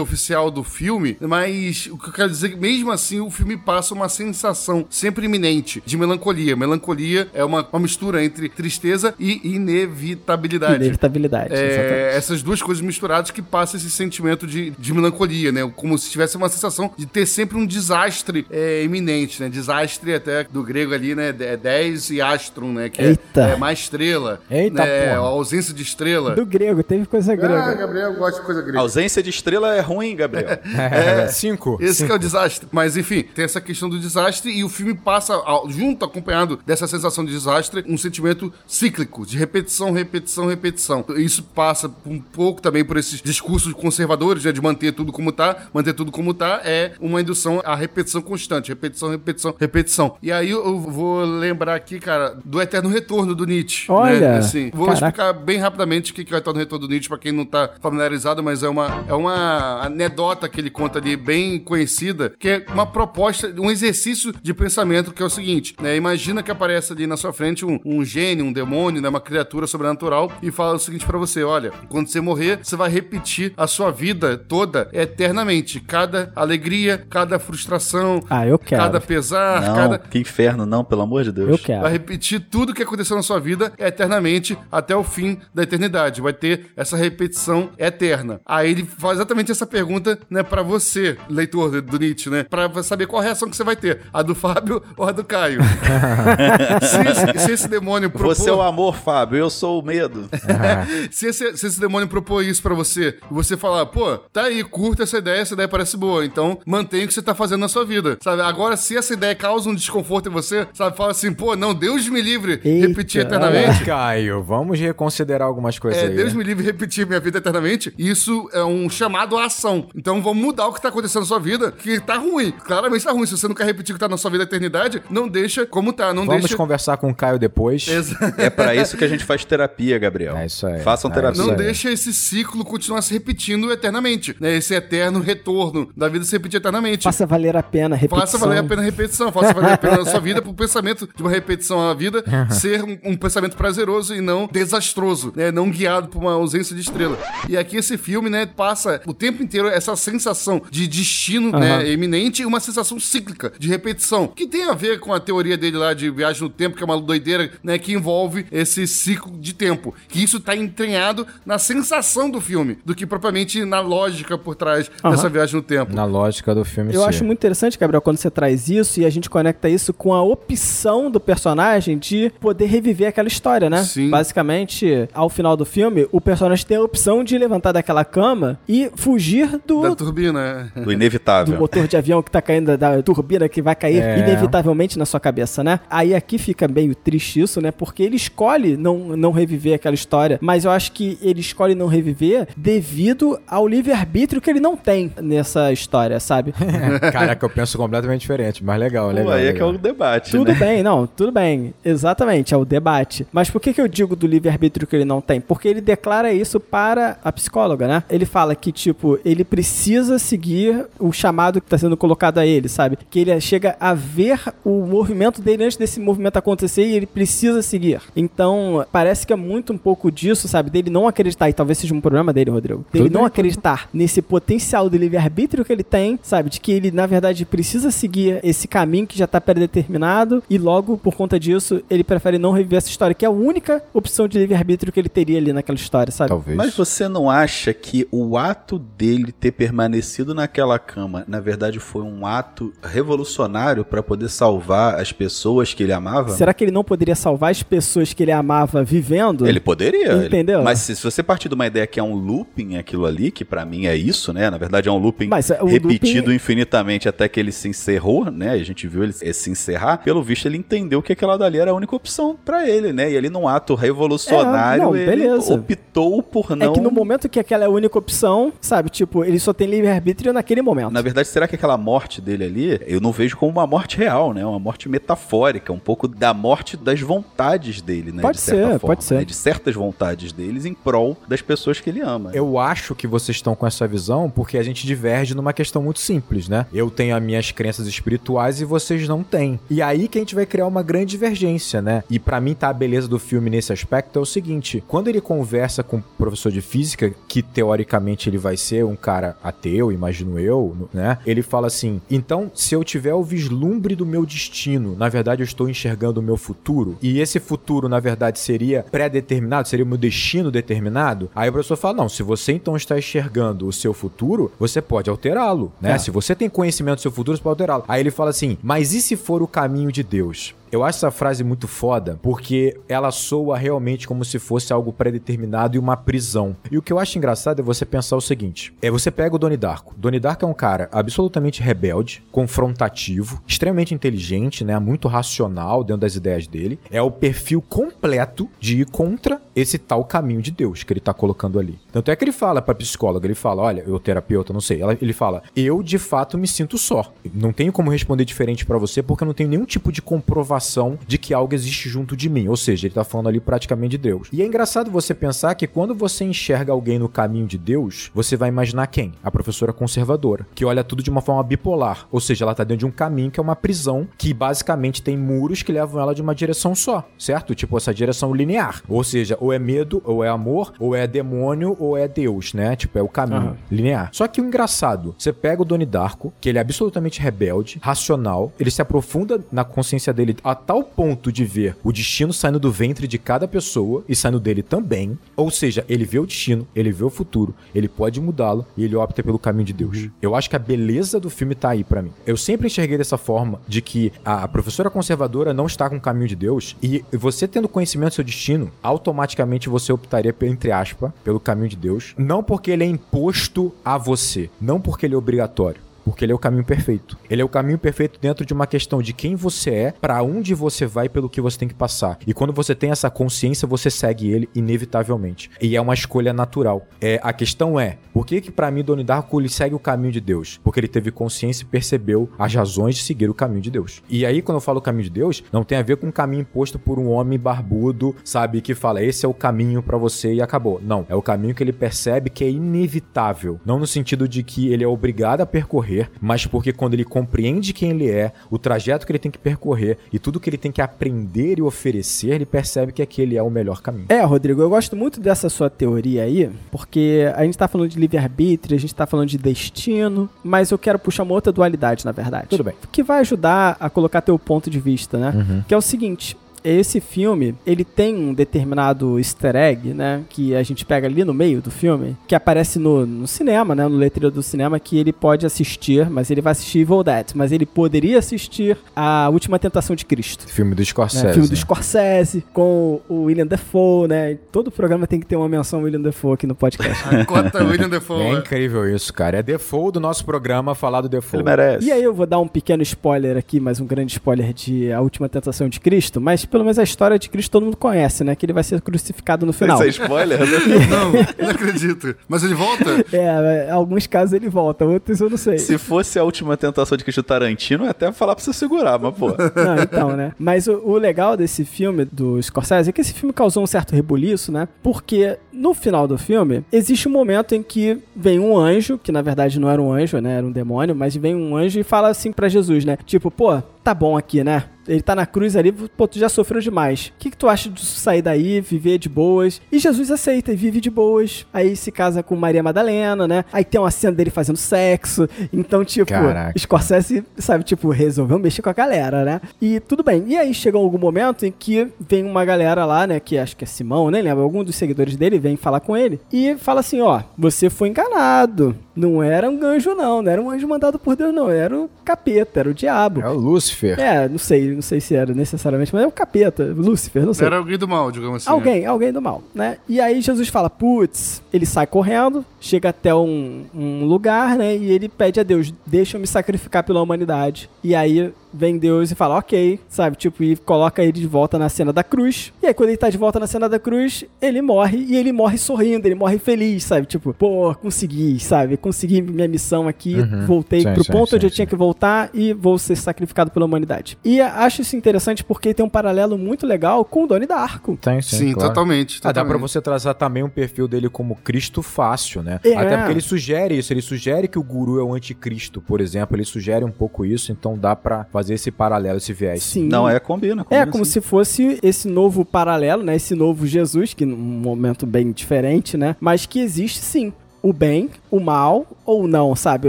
oficial do filme, mas o que eu quero dizer é que mesmo assim o filme passa uma sensação sempre iminente de melancolia. Melancolia. Melancolia é uma, uma mistura entre tristeza e inevitabilidade. Inevitabilidade, É, exatamente. essas duas coisas misturadas que passa esse sentimento de, de melancolia, né? Como se tivesse uma sensação de ter sempre um desastre é, iminente, né? Desastre até do grego ali, né? É 10 e astrum, né? Que Eita. é, é mais estrela. Eita, né? porra. A ausência de estrela. Do grego, teve coisa Ah, grega. Gabriel gosta de coisa A grega. ausência de estrela é ruim, Gabriel. (laughs) É, cinco. Esse cinco. que é o desastre. Mas enfim, tem essa questão do desastre e o filme passa, ao- junto, acompanhado dessa sensação de desastre, um sentimento cíclico, de repetição, repetição, repetição. Isso passa um pouco também por esses discursos conservadores, né, de manter tudo como tá, manter tudo como tá, é uma indução à repetição constante, repetição, repetição, repetição. E aí eu vou lembrar aqui, cara, do Eterno Retorno do Nietzsche. Olha, né? assim, vou caraca. explicar bem rapidamente o que que é o Eterno Retorno do Nietzsche, pra quem não tá familiarizado, mas é uma, é uma anedota que ele conta ali, bem conhecida, que é uma proposta, um exercício de pensamento, que é o seguinte, né? Imagina que aparece ali na sua frente um, um gênio, um demônio, né? Uma criatura sobrenatural e fala o seguinte pra você, olha, quando você morrer, você vai repetir a sua vida toda eternamente. Cada alegria, cada frustração, Ah, eu quero. cada pesar, Não, cada... que inferno, não, pelo amor de Deus. Eu quero. Vai repetir tudo que aconteceu na sua vida eternamente até o fim da eternidade. Vai ter essa repetição eterna. Aí ele faz exatamente essa pergunta, né, para você, leitor do- Nietzsche, né, para saber qual a reação que você vai ter, a do Fábio (laughs) ou a do Caio. (laughs) (laughs) se, esse, se esse demônio propor, Você é o amor, Fábio, eu sou o medo. (laughs) se, esse, se esse demônio propor isso pra você, e você falar, pô, tá aí, curta essa ideia, essa ideia parece boa, então mantenha o que você tá fazendo na sua vida, sabe? Agora, se essa ideia causa um desconforto em você, sabe, fala assim, pô, não, Deus me livre, Eita, repetir eternamente. Caio, vamos reconsiderar algumas coisas É, aí. Deus né? me livre repetir minha vida eternamente. Isso é um chamado à ação. Então vamos mudar o que tá acontecendo na sua vida, que tá ruim. Claramente tá ruim. Se você não quer repetir o que tá na sua vida eternidade, não deixa como tá. Não Vamos deixa. conversar com o Caio depois. Exa- É pra isso que a gente faz terapia, Gabriel. É isso aí. Façam É terapia. Não aí. deixa esse ciclo continuar se repetindo eternamente. Né? Esse eterno retorno da vida se repetir eternamente. Faça valer a pena, repetição. Faça valer a pena a repetição, faça valer a pena na sua vida pro pensamento de uma repetição à vida ser um, um pensamento prazeroso e não desastroso, né? Não guiado por uma ausência de estrela. E aqui esse filme, né, passa o tempo inteiro essa sensação de destino, né, eminente e uma sensação cíclica de repetição, que tem a ver com a teoria dele lá de viagem no tempo, que é uma doideira, né, que envolve esse ciclo de tempo. Que isso tá entranhado na sensação do filme, do que propriamente na lógica por trás dessa viagem no tempo. Na lógica do filme, Eu sim. acho muito interessante, Gabriel, quando você traz isso e a gente conecta isso com a opção do personagem de poder reviver aquela história, né? Sim. Basicamente, ao final do filme, o personagem tem a opção de levantar daquela cama e fugir do, Da turbina, é. Do do inevitável. motor de avião que tá caindo, da turbina que vai cair É. inevitavelmente na sua cabeça, né? Aí aqui fica meio triste isso, né? Porque ele escolhe não, não reviver aquela história, mas eu acho que ele escolhe não reviver devido ao livre-arbítrio que ele não tem nessa história, sabe? (laughs) Caraca, eu penso completamente diferente, mas legal, Pô, legal. aí é que é legal. o debate, Tudo né? bem, não, tudo bem. Exatamente, é o debate. Mas por que, que eu digo do livre-arbítrio que ele não tem? Porque ele declara isso para a psicóloga, né? Ele fala que, tipo, ele precisa seguir o chamado que está sendo colocado a ele, sabe? Que ele chega a ver o movimento dele antes desse movimento acontecer e ele precisa seguir. Então, parece que é muito um pouco disso, sabe? Dele não acreditar, e talvez seja um problema dele, Rodrigo. Dele Tudo não bem, acreditar nesse potencial do livre-arbítrio que ele tem, sabe? De que ele, na verdade, precisa seguir esse caminho que já tá predeterminado e logo, por conta disso, ele prefere não reviver essa história, que é a única opção de livre-arbítrio que ele teria ali naquela história, sabe? Talvez. Mas você não acha que o ato dele ter permanecido naquela cama, na verdade, foi um ato revolucionário para poder salvar as pessoas que ele amava? Será que ele não poderia salvar as pessoas que ele amava vivendo? Ele poderia. ele- Entendeu? Mas se, se você partir de uma ideia que é um looping aquilo ali, que pra mim é isso, né? Na verdade é um looping Mas, é, repetido looping- infinitamente até que ele se encerrou, né? A gente viu ele se encerrar. Pelo visto ele entendeu que aquela dali era a única opção pra ele, né? E ele num ato revolucionário, É, não, ele beleza. optou por não É que no momento que aquela é a única opção, sabe? Tipo, ele só tem livre-arbítrio naquele momento. Na verdade, será que aquela morte dele ali, eu não vejo como uma morte real, né? Uma morte metafórica, um pouco da morte das vontades dele, né? Pode de certa ser, forma, pode ser. né? De certas vontades deles em prol das pessoas que ele ama. Eu acho que vocês estão com essa visão porque a gente diverge numa questão muito simples, né? Eu tenho as minhas crenças espirituais e vocês não têm. E aí que a gente vai criar uma grande divergência, né? E pra mim tá a beleza do filme nesse aspecto é o seguinte, quando ele conversa com o professor de física, que teoricamente ele vai ser um cara ateu, imagino eu, né? Ele fala assim: "Então, se eu tiver o vislumbre do meu destino, na verdade eu estou enxergando o meu futuro? E esse futuro, na verdade, seria pré-determinado? Seria o meu destino determinado? Aí o professor fala: não, se você então está enxergando o seu futuro, você pode alterá-lo, né? É. Se você tem conhecimento do seu futuro, você pode alterá-lo. Aí ele fala assim: mas e se for o caminho de Deus? Eu acho essa frase muito foda, porque ela soa realmente como se fosse algo pré-determinado e uma prisão. E o que eu acho engraçado é você pensar o seguinte: é você pega o Doni Darko. Doni Darko é um cara absolutamente rebelde, confrontativo, extremamente inteligente, né, muito racional dentro das ideias dele. É o perfil completo de ir contra esse tal caminho de Deus que ele tá colocando ali. Tanto é que ele fala pra psicóloga, ele fala, olha, eu terapeuta, não sei, ela- ele fala, eu de fato me sinto só. Não tenho como responder diferente pra você porque eu não tenho nenhum tipo de comprovação de que algo existe junto de mim. Ou seja, ele tá falando ali praticamente de Deus. E é engraçado você pensar que quando você enxerga alguém no caminho de Deus, você vai imaginar quem? A professora conservadora, que olha tudo de uma forma bipolar. Ou seja, ela tá dentro de um caminho que é uma prisão que basicamente tem muros que levam ela de uma direção só, certo? Tipo essa direção linear. Ou seja, ou é medo, ou é amor, ou é demônio, ou é Deus, né? Tipo, é o caminho Aham. linear. Só que o engraçado, você pega o Doni Darko, que ele é absolutamente rebelde, racional, ele se aprofunda na consciência dele a tal ponto de ver o destino saindo do ventre de cada pessoa e saindo dele também. Ou seja, ele vê o destino, ele vê o futuro, ele pode mudá-lo e ele opta pelo caminho de Deus. Eu acho que a beleza do filme tá aí pra mim. Eu sempre enxerguei dessa forma de que a professora conservadora não está com o caminho de Deus e você tendo conhecimento do seu destino, automaticamente você optaria, entre aspas, pelo caminho de Deus. Não porque ele é imposto a você, não porque ele é obrigatório. Porque ele é o caminho perfeito. Ele é o caminho perfeito dentro de uma questão de quem você é, pra onde você vai, pelo que você tem que passar. E quando você tem essa consciência, você segue ele inevitavelmente. E é uma escolha natural. É, a questão é, por que que para mim Donnie Darko ele segue o caminho de Deus? Porque ele teve consciência e percebeu as razões de seguir o caminho de Deus. E aí quando eu falo caminho de Deus, não tem a ver com um caminho imposto por um homem barbudo, sabe, que fala esse é o caminho pra você e acabou. Não, é o caminho que ele percebe que é inevitável, não no sentido de que ele é obrigado a percorrer, mas porque quando ele compreende quem ele é, o trajeto que ele tem que percorrer e tudo que ele tem que aprender e oferecer, ele percebe que aquele é o melhor caminho. É, Rodrigo, eu gosto muito dessa sua teoria aí, porque a gente tá falando de livre-arbítrio, a gente tá falando de destino, mas eu quero puxar uma outra dualidade, na verdade. Tudo bem. Que vai ajudar a colocar teu ponto de vista, né? Uhum. Que é o seguinte. Esse filme, ele tem um determinado easter egg, né? Que a gente pega ali no meio do filme, que aparece no, no cinema, né? No letreiro do cinema, que ele pode assistir, mas ele vai assistir Evil Dead, mas ele poderia assistir A Última Tentação de Cristo. Filme do Scorsese. né? Filme do né? Scorsese, com o William Dafoe, né? Todo programa tem que ter uma menção ao William Dafoe aqui no podcast. (laughs) A cota William Defoe. É incrível isso, cara. É default do nosso programa falar do default. Ele merece. E aí eu vou dar um pequeno spoiler aqui, mais um grande spoiler de A Última Tentação de Cristo, mas pelo menos a história de Cristo todo mundo conhece, né? Que ele vai ser crucificado no final. Isso é spoiler? né? (laughs) Não, não (laughs) acredito. Mas ele volta? É, em alguns casos ele volta, outros eu não sei. Se fosse a última tentação de Cristo Tarantino, eu ia até falar pra você segurar, mas pô. Não, então, né? Mas o, o legal desse filme do Scorsese é que esse filme causou um certo rebuliço, né? Porque no final do filme existe um momento em que vem um anjo, que na verdade não era um anjo, né? Era um demônio, mas vem um anjo e fala assim pra Jesus, né? Tipo, pô, tá bom aqui, né? Ele tá na cruz ali, pô, tu já sofreu demais. O que, que tu acha de sair daí, viver de boas? E Jesus aceita e vive de boas. Aí se casa com Maria Madalena, né? Aí tem uma cena dele fazendo sexo. Então, tipo, Caraca. Scorsese, sabe, tipo, resolveu mexer com a galera, né? E tudo bem. E aí chegou algum momento em que vem uma galera lá, né? Que acho que é Simão, nem lembro. Algum dos seguidores dele vem falar com ele e fala assim: ó, você foi enganado. Não era um anjo, não. Não era um anjo mandado por Deus, não. Era o capeta, era o diabo. É o Lúcifer. É, não sei, não sei se era necessariamente, mas é o capeta, Lúcifer, não sei. Era alguém do mal, digamos assim. né? Alguém, alguém do mal, né? E aí Jesus fala, putz, ele sai correndo, chega até um, um lugar, né? E ele pede a Deus, deixa eu me sacrificar pela humanidade. E aí vem Deus e fala, ok, sabe? Tipo, e coloca ele de volta na cena da cruz. E aí quando ele tá de volta na cena da cruz, ele morre e ele morre sorrindo, ele morre feliz, sabe? Tipo, pô, consegui, sabe? Consegui minha missão aqui, Uhum. voltei Sim, pro sim, ponto sim, onde eu tinha que voltar e vou ser sacrificado pela humanidade. E acho isso interessante porque tem um paralelo muito legal com o Doni Darko. Tem, sim, Sim, claro. totalmente. Ah, dá pra totalmente. você traçar também um perfil dele como Cristo fácil, né? É. Até porque ele sugere isso, ele sugere que o guru é o anticristo, por exemplo, ele sugere um pouco isso, então dá pra fazer esse paralelo, esse viés. Sim. Não, é combina. É combina como sim. se fosse esse novo paralelo, né? Esse novo Jesus, que num momento bem diferente, né? Mas que existe sim. O bem, o mal ou não, sabe?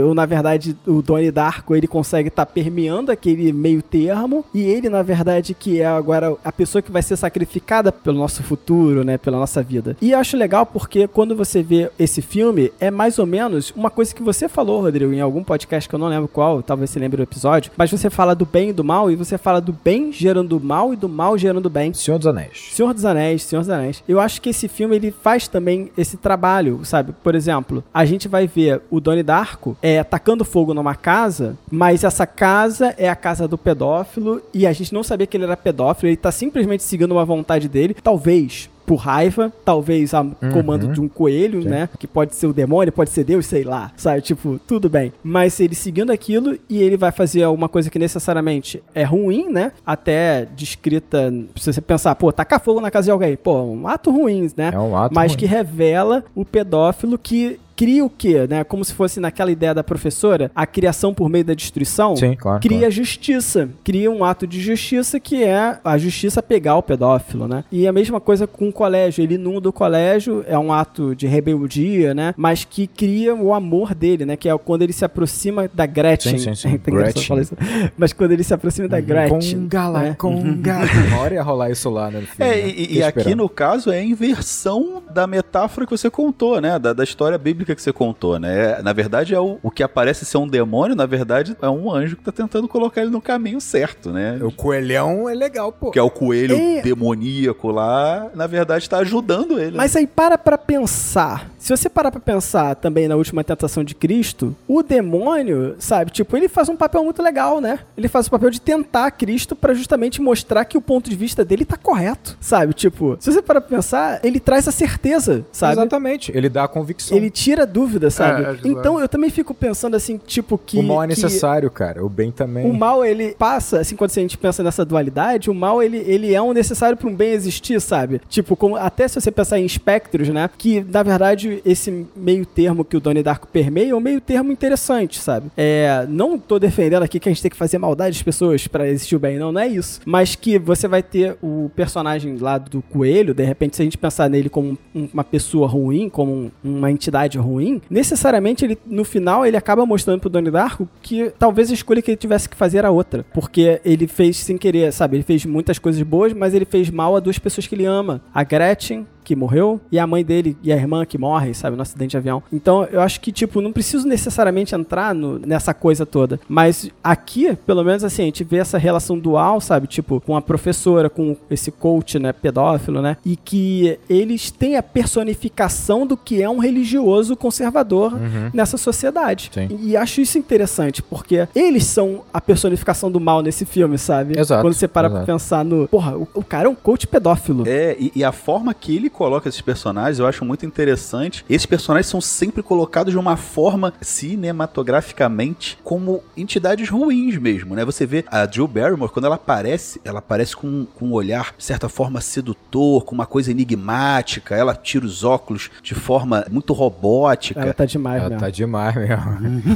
Ou na verdade o Donnie Darko ele consegue estar tá permeando aquele meio termo e ele na verdade que é agora a pessoa que vai ser sacrificada pelo nosso futuro, né, pela nossa vida. E eu acho legal porque quando você vê esse filme é mais ou menos uma coisa que você falou, Rodrigo, em algum podcast que eu não lembro qual, talvez você lembre do episódio, mas você fala do bem e do mal e você fala do bem gerando mal e do mal gerando bem. Senhor dos Anéis. Senhor dos Anéis, Senhor dos Anéis. Eu acho que esse filme ele faz também esse trabalho, sabe? Por exemplo, a gente vai ver o Donnie Darko é, atacando fogo numa casa, mas essa casa é a casa do pedófilo e a gente não sabia que ele era pedófilo, ele tá simplesmente seguindo uma vontade dele. Talvez por raiva, talvez a uhum. comando de um coelho, Sim. né? Que pode ser o demônio, pode ser Deus, sei lá, sabe? Tipo, tudo bem. Mas ele seguindo aquilo e ele vai fazer uma coisa que necessariamente é ruim, né? Até descrita, se você pensar, pô, tacar fogo na casa de alguém, pô, um ato ruim, né? É um ato Mas ruim. que revela o pedófilo que cria o quê, né? Como se fosse naquela ideia da professora, a criação por meio da destruição. Sim, claro. Cria claro. justiça. Cria um ato de justiça que é a justiça pegar o pedófilo, né? E a mesma coisa com o colégio. Ele inunda o colégio, é um ato de rebeldia, né? Mas que cria o amor dele, né? Que é quando ele se aproxima da Gretchen. Sim, sim, sim. (laughs) Gretchen. Isso. Mas quando ele se aproxima da Gretchen. Conga lá, né? conga. (laughs) Uma hora ia rolar isso lá, né? Filme, é, e, e aqui no caso é a inversão da metáfora que você contou, né? Da, da história bíblica bíblica que você contou, né? Na verdade, é o, o que aparece ser um demônio, na verdade, é um anjo que tá tentando colocar ele no caminho certo, né? O coelhão é legal, pô. Que é o coelho é... demoníaco lá, na verdade, tá ajudando ele. Mas aí para pra pensar. Se você parar pra pensar também na última tentação de Cristo, o demônio, sabe, tipo, ele faz um papel muito legal, né? Ele faz o papel de tentar Cristo para justamente mostrar que o ponto de vista dele tá correto, sabe? Tipo, se você parar pra pensar, ele traz a certeza, sabe? Exatamente. Ele dá a convicção. Ele tira tira dúvida, sabe? É, é, então eu também fico pensando assim, tipo, que. O mal é que necessário, cara. O bem também. O mal, ele passa, assim, quando a gente pensa nessa dualidade, o mal, ele, ele é um necessário para um bem existir, sabe? Tipo, como, até se você pensar em espectros, né? Que, na verdade, esse meio termo que o Donnie Darko permeia é um meio termo interessante, sabe? É, não tô defendendo aqui que a gente tem que fazer maldade às pessoas para existir o bem, não, não é isso. Mas que você vai ter o personagem lá do coelho, de repente, se a gente pensar nele como uma pessoa ruim, como uma entidade ruim, necessariamente ele no final ele acaba mostrando pro Donnie Darko que talvez a escolha que ele tivesse que fazer era outra, porque ele fez sem querer, sabe? Ele fez muitas coisas boas, mas ele fez mal a duas pessoas que ele ama, a Gretchen que morreu e a mãe dele e a irmã que morre, sabe, no acidente de avião. Então, eu acho que, tipo, não preciso necessariamente entrar no, nessa coisa toda. Mas aqui, pelo menos assim, a gente vê essa relação dual, sabe, tipo, com a professora, com esse coach, né, pedófilo, né, e que eles têm a personificação do que é um religioso conservador uhum. nessa sociedade. Sim. E acho isso interessante, porque eles são a personificação do mal nesse filme, sabe? Exato. Quando você para exato. pra pensar no. Porra, o, o cara é um coach pedófilo. É, e, e a forma que ele coloca esses personagens, eu acho muito interessante. Esses personagens são sempre colocados de uma forma cinematograficamente como entidades ruins mesmo, né? Você vê a Jill Barrymore, quando ela aparece, ela aparece com, com um olhar, de certa forma, sedutor, com uma coisa enigmática, ela tira os óculos de forma muito robótica. Ela tá demais ela mesmo. tá demais mesmo.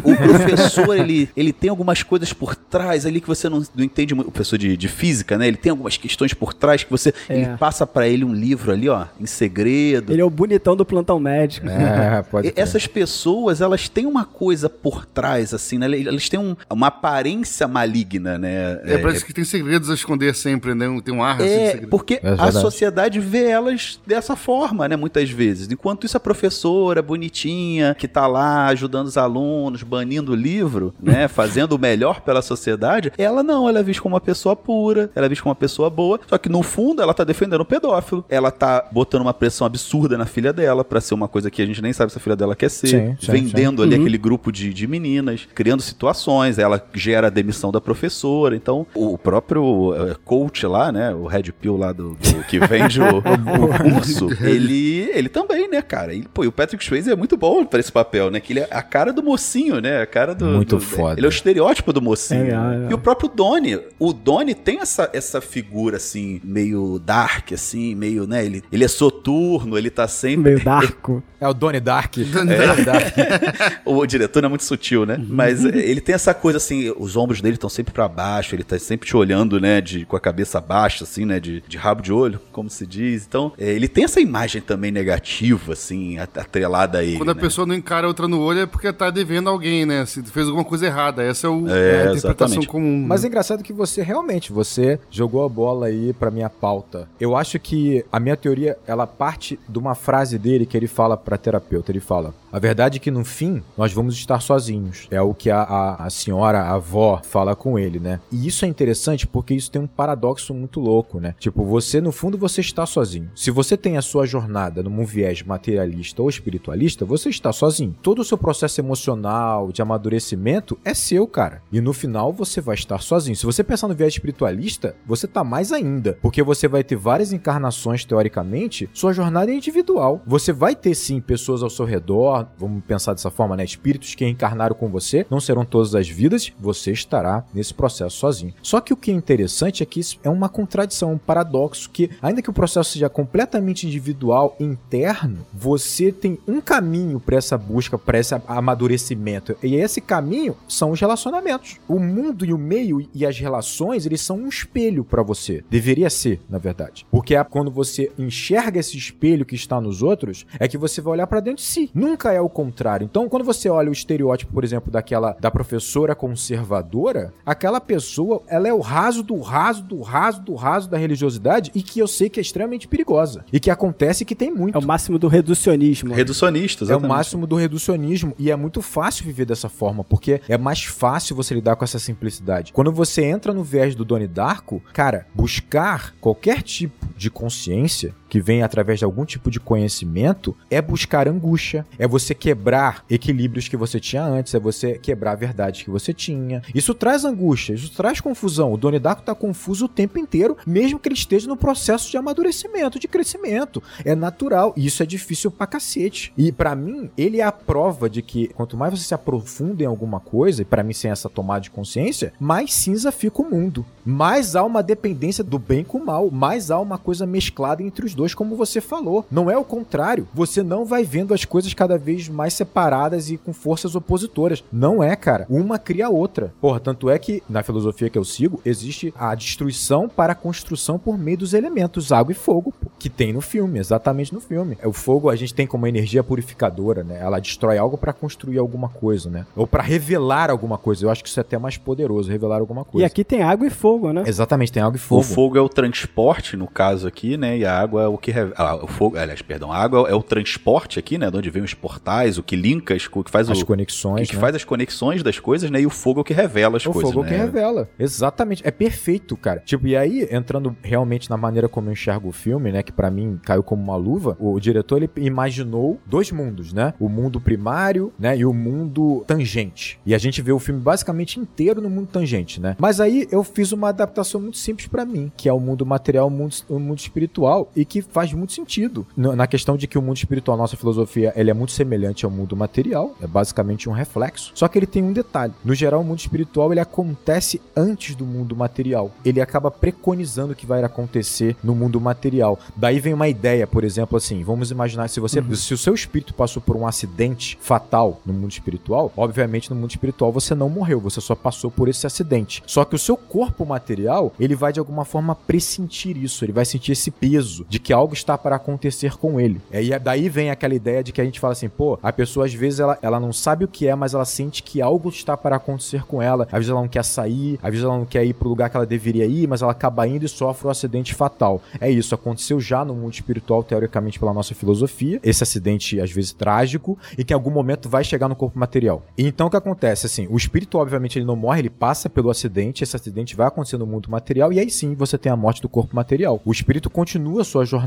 (laughs) O professor, ele, ele tem algumas coisas por trás ali que você não, não entende muito. O professor de, de física, né? Ele tem algumas questões por trás que você... É. Ele passa para ele um livro ali, ó, em segredo. Ele é o bonitão do plantão médico. É, pode ter. Essas pessoas, elas têm uma coisa por trás, assim, né? Elas têm um, uma aparência maligna, né? É, parece que tem segredos a esconder sempre, né? Tem um ar assim de É, segredo. porque É a sociedade vê elas dessa forma, né? Muitas vezes. Enquanto isso, a professora bonitinha, que tá lá ajudando os alunos, banindo o livro, né? (laughs) Fazendo o melhor pela sociedade, ela não, ela é vista como uma pessoa pura, ela é vista como uma pessoa boa, só que no fundo ela tá defendendo o pedófilo. Ela tá botando uma pressão absurda na filha dela pra ser uma coisa que a gente nem sabe se a filha dela quer ser, Sim, sim, vendendo ali Uhum. aquele grupo de, de meninas, criando situações, ela gera a demissão da professora. Então, o próprio eh, coach lá, né, o Red Pill lá do, do- que vende o, (laughs) o curso, ele, ele também, né, cara? E, pô, e o Patrick Swayze é muito bom pra esse papel, né? Que ele é a cara do mocinho, né? A cara do. Muito do- foda. Ele é o estereótipo do mocinho. É, é, é. E o próprio Donnie, o Donnie tem essa, essa figura, assim, meio dark, assim, meio, né? Ele, ele é noturno, ele tá sempre. Meio darko. É o Donnie Dark. (laughs) Donnie É, Dark. (laughs) o diretor não é muito sutil, né? Uhum. Mas é, ele tem essa coisa assim, os ombros dele estão sempre pra baixo, ele tá sempre te olhando, né, de, com a cabeça baixa, assim, né, de, de rabo de olho, como se diz. Então, é, ele tem essa imagem também negativa, assim, at- atrelada a ele. Quando a né? pessoa não encara outra no olho é porque tá devendo alguém, né? Se fez alguma coisa errada. Essa é, o, É, é a interpretação exatamente. comum. Mas né? é engraçado que você realmente, você jogou a bola aí pra minha pauta. Eu acho que a minha teoria, ela parte de uma frase dele que ele fala pra terapeuta. Ele fala, a verdade é que no fim, nós vamos estar sozinhos. É o que a, a, a senhora, a avó, fala com ele, né? E isso é interessante porque isso tem um paradoxo muito louco, né? Tipo, você, no fundo, você está sozinho. Se você tem a sua jornada num viés materialista ou espiritualista, você está sozinho. Todo o seu processo emocional, de amadurecimento, é seu, cara. E no final, você vai estar sozinho. Se você pensar no viés espiritualista, você tá mais ainda. Porque você vai ter várias encarnações, teoricamente, sua jornada é individual. Você vai ter, sim, pessoas ao seu redor, vamos pensar dessa forma, né? Espíritos que encarnaram com você, não serão todas as vidas, você estará nesse processo sozinho. Só que o que é interessante é que isso é uma contradição, um paradoxo, que ainda que o processo seja completamente individual, interno, você tem um caminho para essa busca, para esse amadurecimento. E esse caminho são os relacionamentos. O mundo e o meio e as relações, eles são um espelho para você. Deveria ser, na verdade. Porque é quando você enxerga esse espelho que está nos outros, é que você vai olhar para dentro de si. Nunca é o contrário. Então, quando você olha o estereótipo, por exemplo, daquela da professora conservadora, aquela pessoa, ela é o raso do raso do raso do raso da religiosidade e que eu sei que é extremamente perigosa. E que acontece que tem muito. É o máximo do reducionismo. Reducionista, É o exatamente. máximo do reducionismo e é muito fácil viver dessa forma, porque é mais fácil você lidar com essa simplicidade. Quando você entra no viés do Doni Darko, cara, buscar qualquer tipo de consciência que vem através de algum tipo de conhecimento é buscar angústia, é você quebrar equilíbrios que você tinha antes, é você quebrar verdades que você tinha. Isso traz angústia, isso traz confusão. O Doni Darko tá confuso o tempo inteiro, mesmo que ele esteja no processo de amadurecimento, de crescimento. É natural, e isso é difícil pra cacete. E pra mim, ele é a prova de que quanto mais você se aprofunda em alguma coisa, e pra mim sem essa tomada de consciência, mais cinza fica o mundo. Mais há uma dependência do bem com o mal, mais há uma coisa mesclada entre os dois, como você falou. Não é o contrário. Você não vai vendo as coisas cada vez mais separadas e com forças opositoras. Não é, cara. Uma cria a outra. Porra, tanto é que na filosofia que eu sigo, existe a destruição para a construção por meio dos elementos água e fogo, pô, que tem no filme, exatamente no filme. O fogo a gente tem como energia purificadora, né? Ela destrói algo para construir alguma coisa, né? Ou para revelar alguma coisa. Eu acho que isso é até mais poderoso, revelar alguma coisa. E aqui tem água e fogo, né? Exatamente, tem água e fogo. O fogo é o transporte, no caso aqui, né? E a água é o que. re- Ah, o fogo, aliás, perdão, a água é o transporte aqui, né? De onde vem os portais, o que linka, co- que faz As o. conexões, que né? faz as conexões das coisas, né? E o fogo é o que revela as o coisas. fogo né? que revela. Exatamente. É perfeito, cara. Tipo, e aí, entrando realmente na maneira como eu enxergo o filme, né? Que pra mim caiu como uma luva, o diretor ele imaginou dois mundos, né? O mundo primário, né? E o mundo tangente. E a gente vê o filme basicamente inteiro no mundo tangente, né? Mas aí eu fiz uma adaptação muito simples pra mim, que é o mundo material, o mundo, o mundo espiritual, e que faz muito sentido. Na questão de que o mundo espiritual, nossa filosofia, ele é muito semelhante ao mundo material, é basicamente um reflexo. Só que ele tem um detalhe. No geral, o mundo espiritual ele acontece antes do mundo material. Ele acaba preconizando o que vai acontecer no mundo material. Daí vem uma ideia, por exemplo, assim, vamos imaginar se você, se o seu espírito passou por um acidente fatal no mundo espiritual, obviamente no mundo espiritual você não morreu, você só passou por esse acidente. Só que o seu corpo material, ele vai de alguma forma pressentir isso, ele vai sentir esse peso de que algo está para acontecer com ele. E daí vem aquela ideia de que a gente fala assim, pô, a pessoa às vezes ela, ela não sabe o que é, mas ela sente que algo está para acontecer com ela. Às vezes ela não quer sair, às vezes ela não quer ir pro lugar que ela deveria ir, mas ela acaba indo e sofre um acidente fatal. É isso, aconteceu já no mundo espiritual, teoricamente pela nossa filosofia, esse acidente às vezes trágico, e que em algum momento vai chegar no corpo material. Então o que acontece? Assim, o espírito, obviamente, ele não morre, ele passa pelo acidente, esse acidente vai acontecer no mundo material, e aí sim você tem a morte do corpo material. O espírito continua sua jornada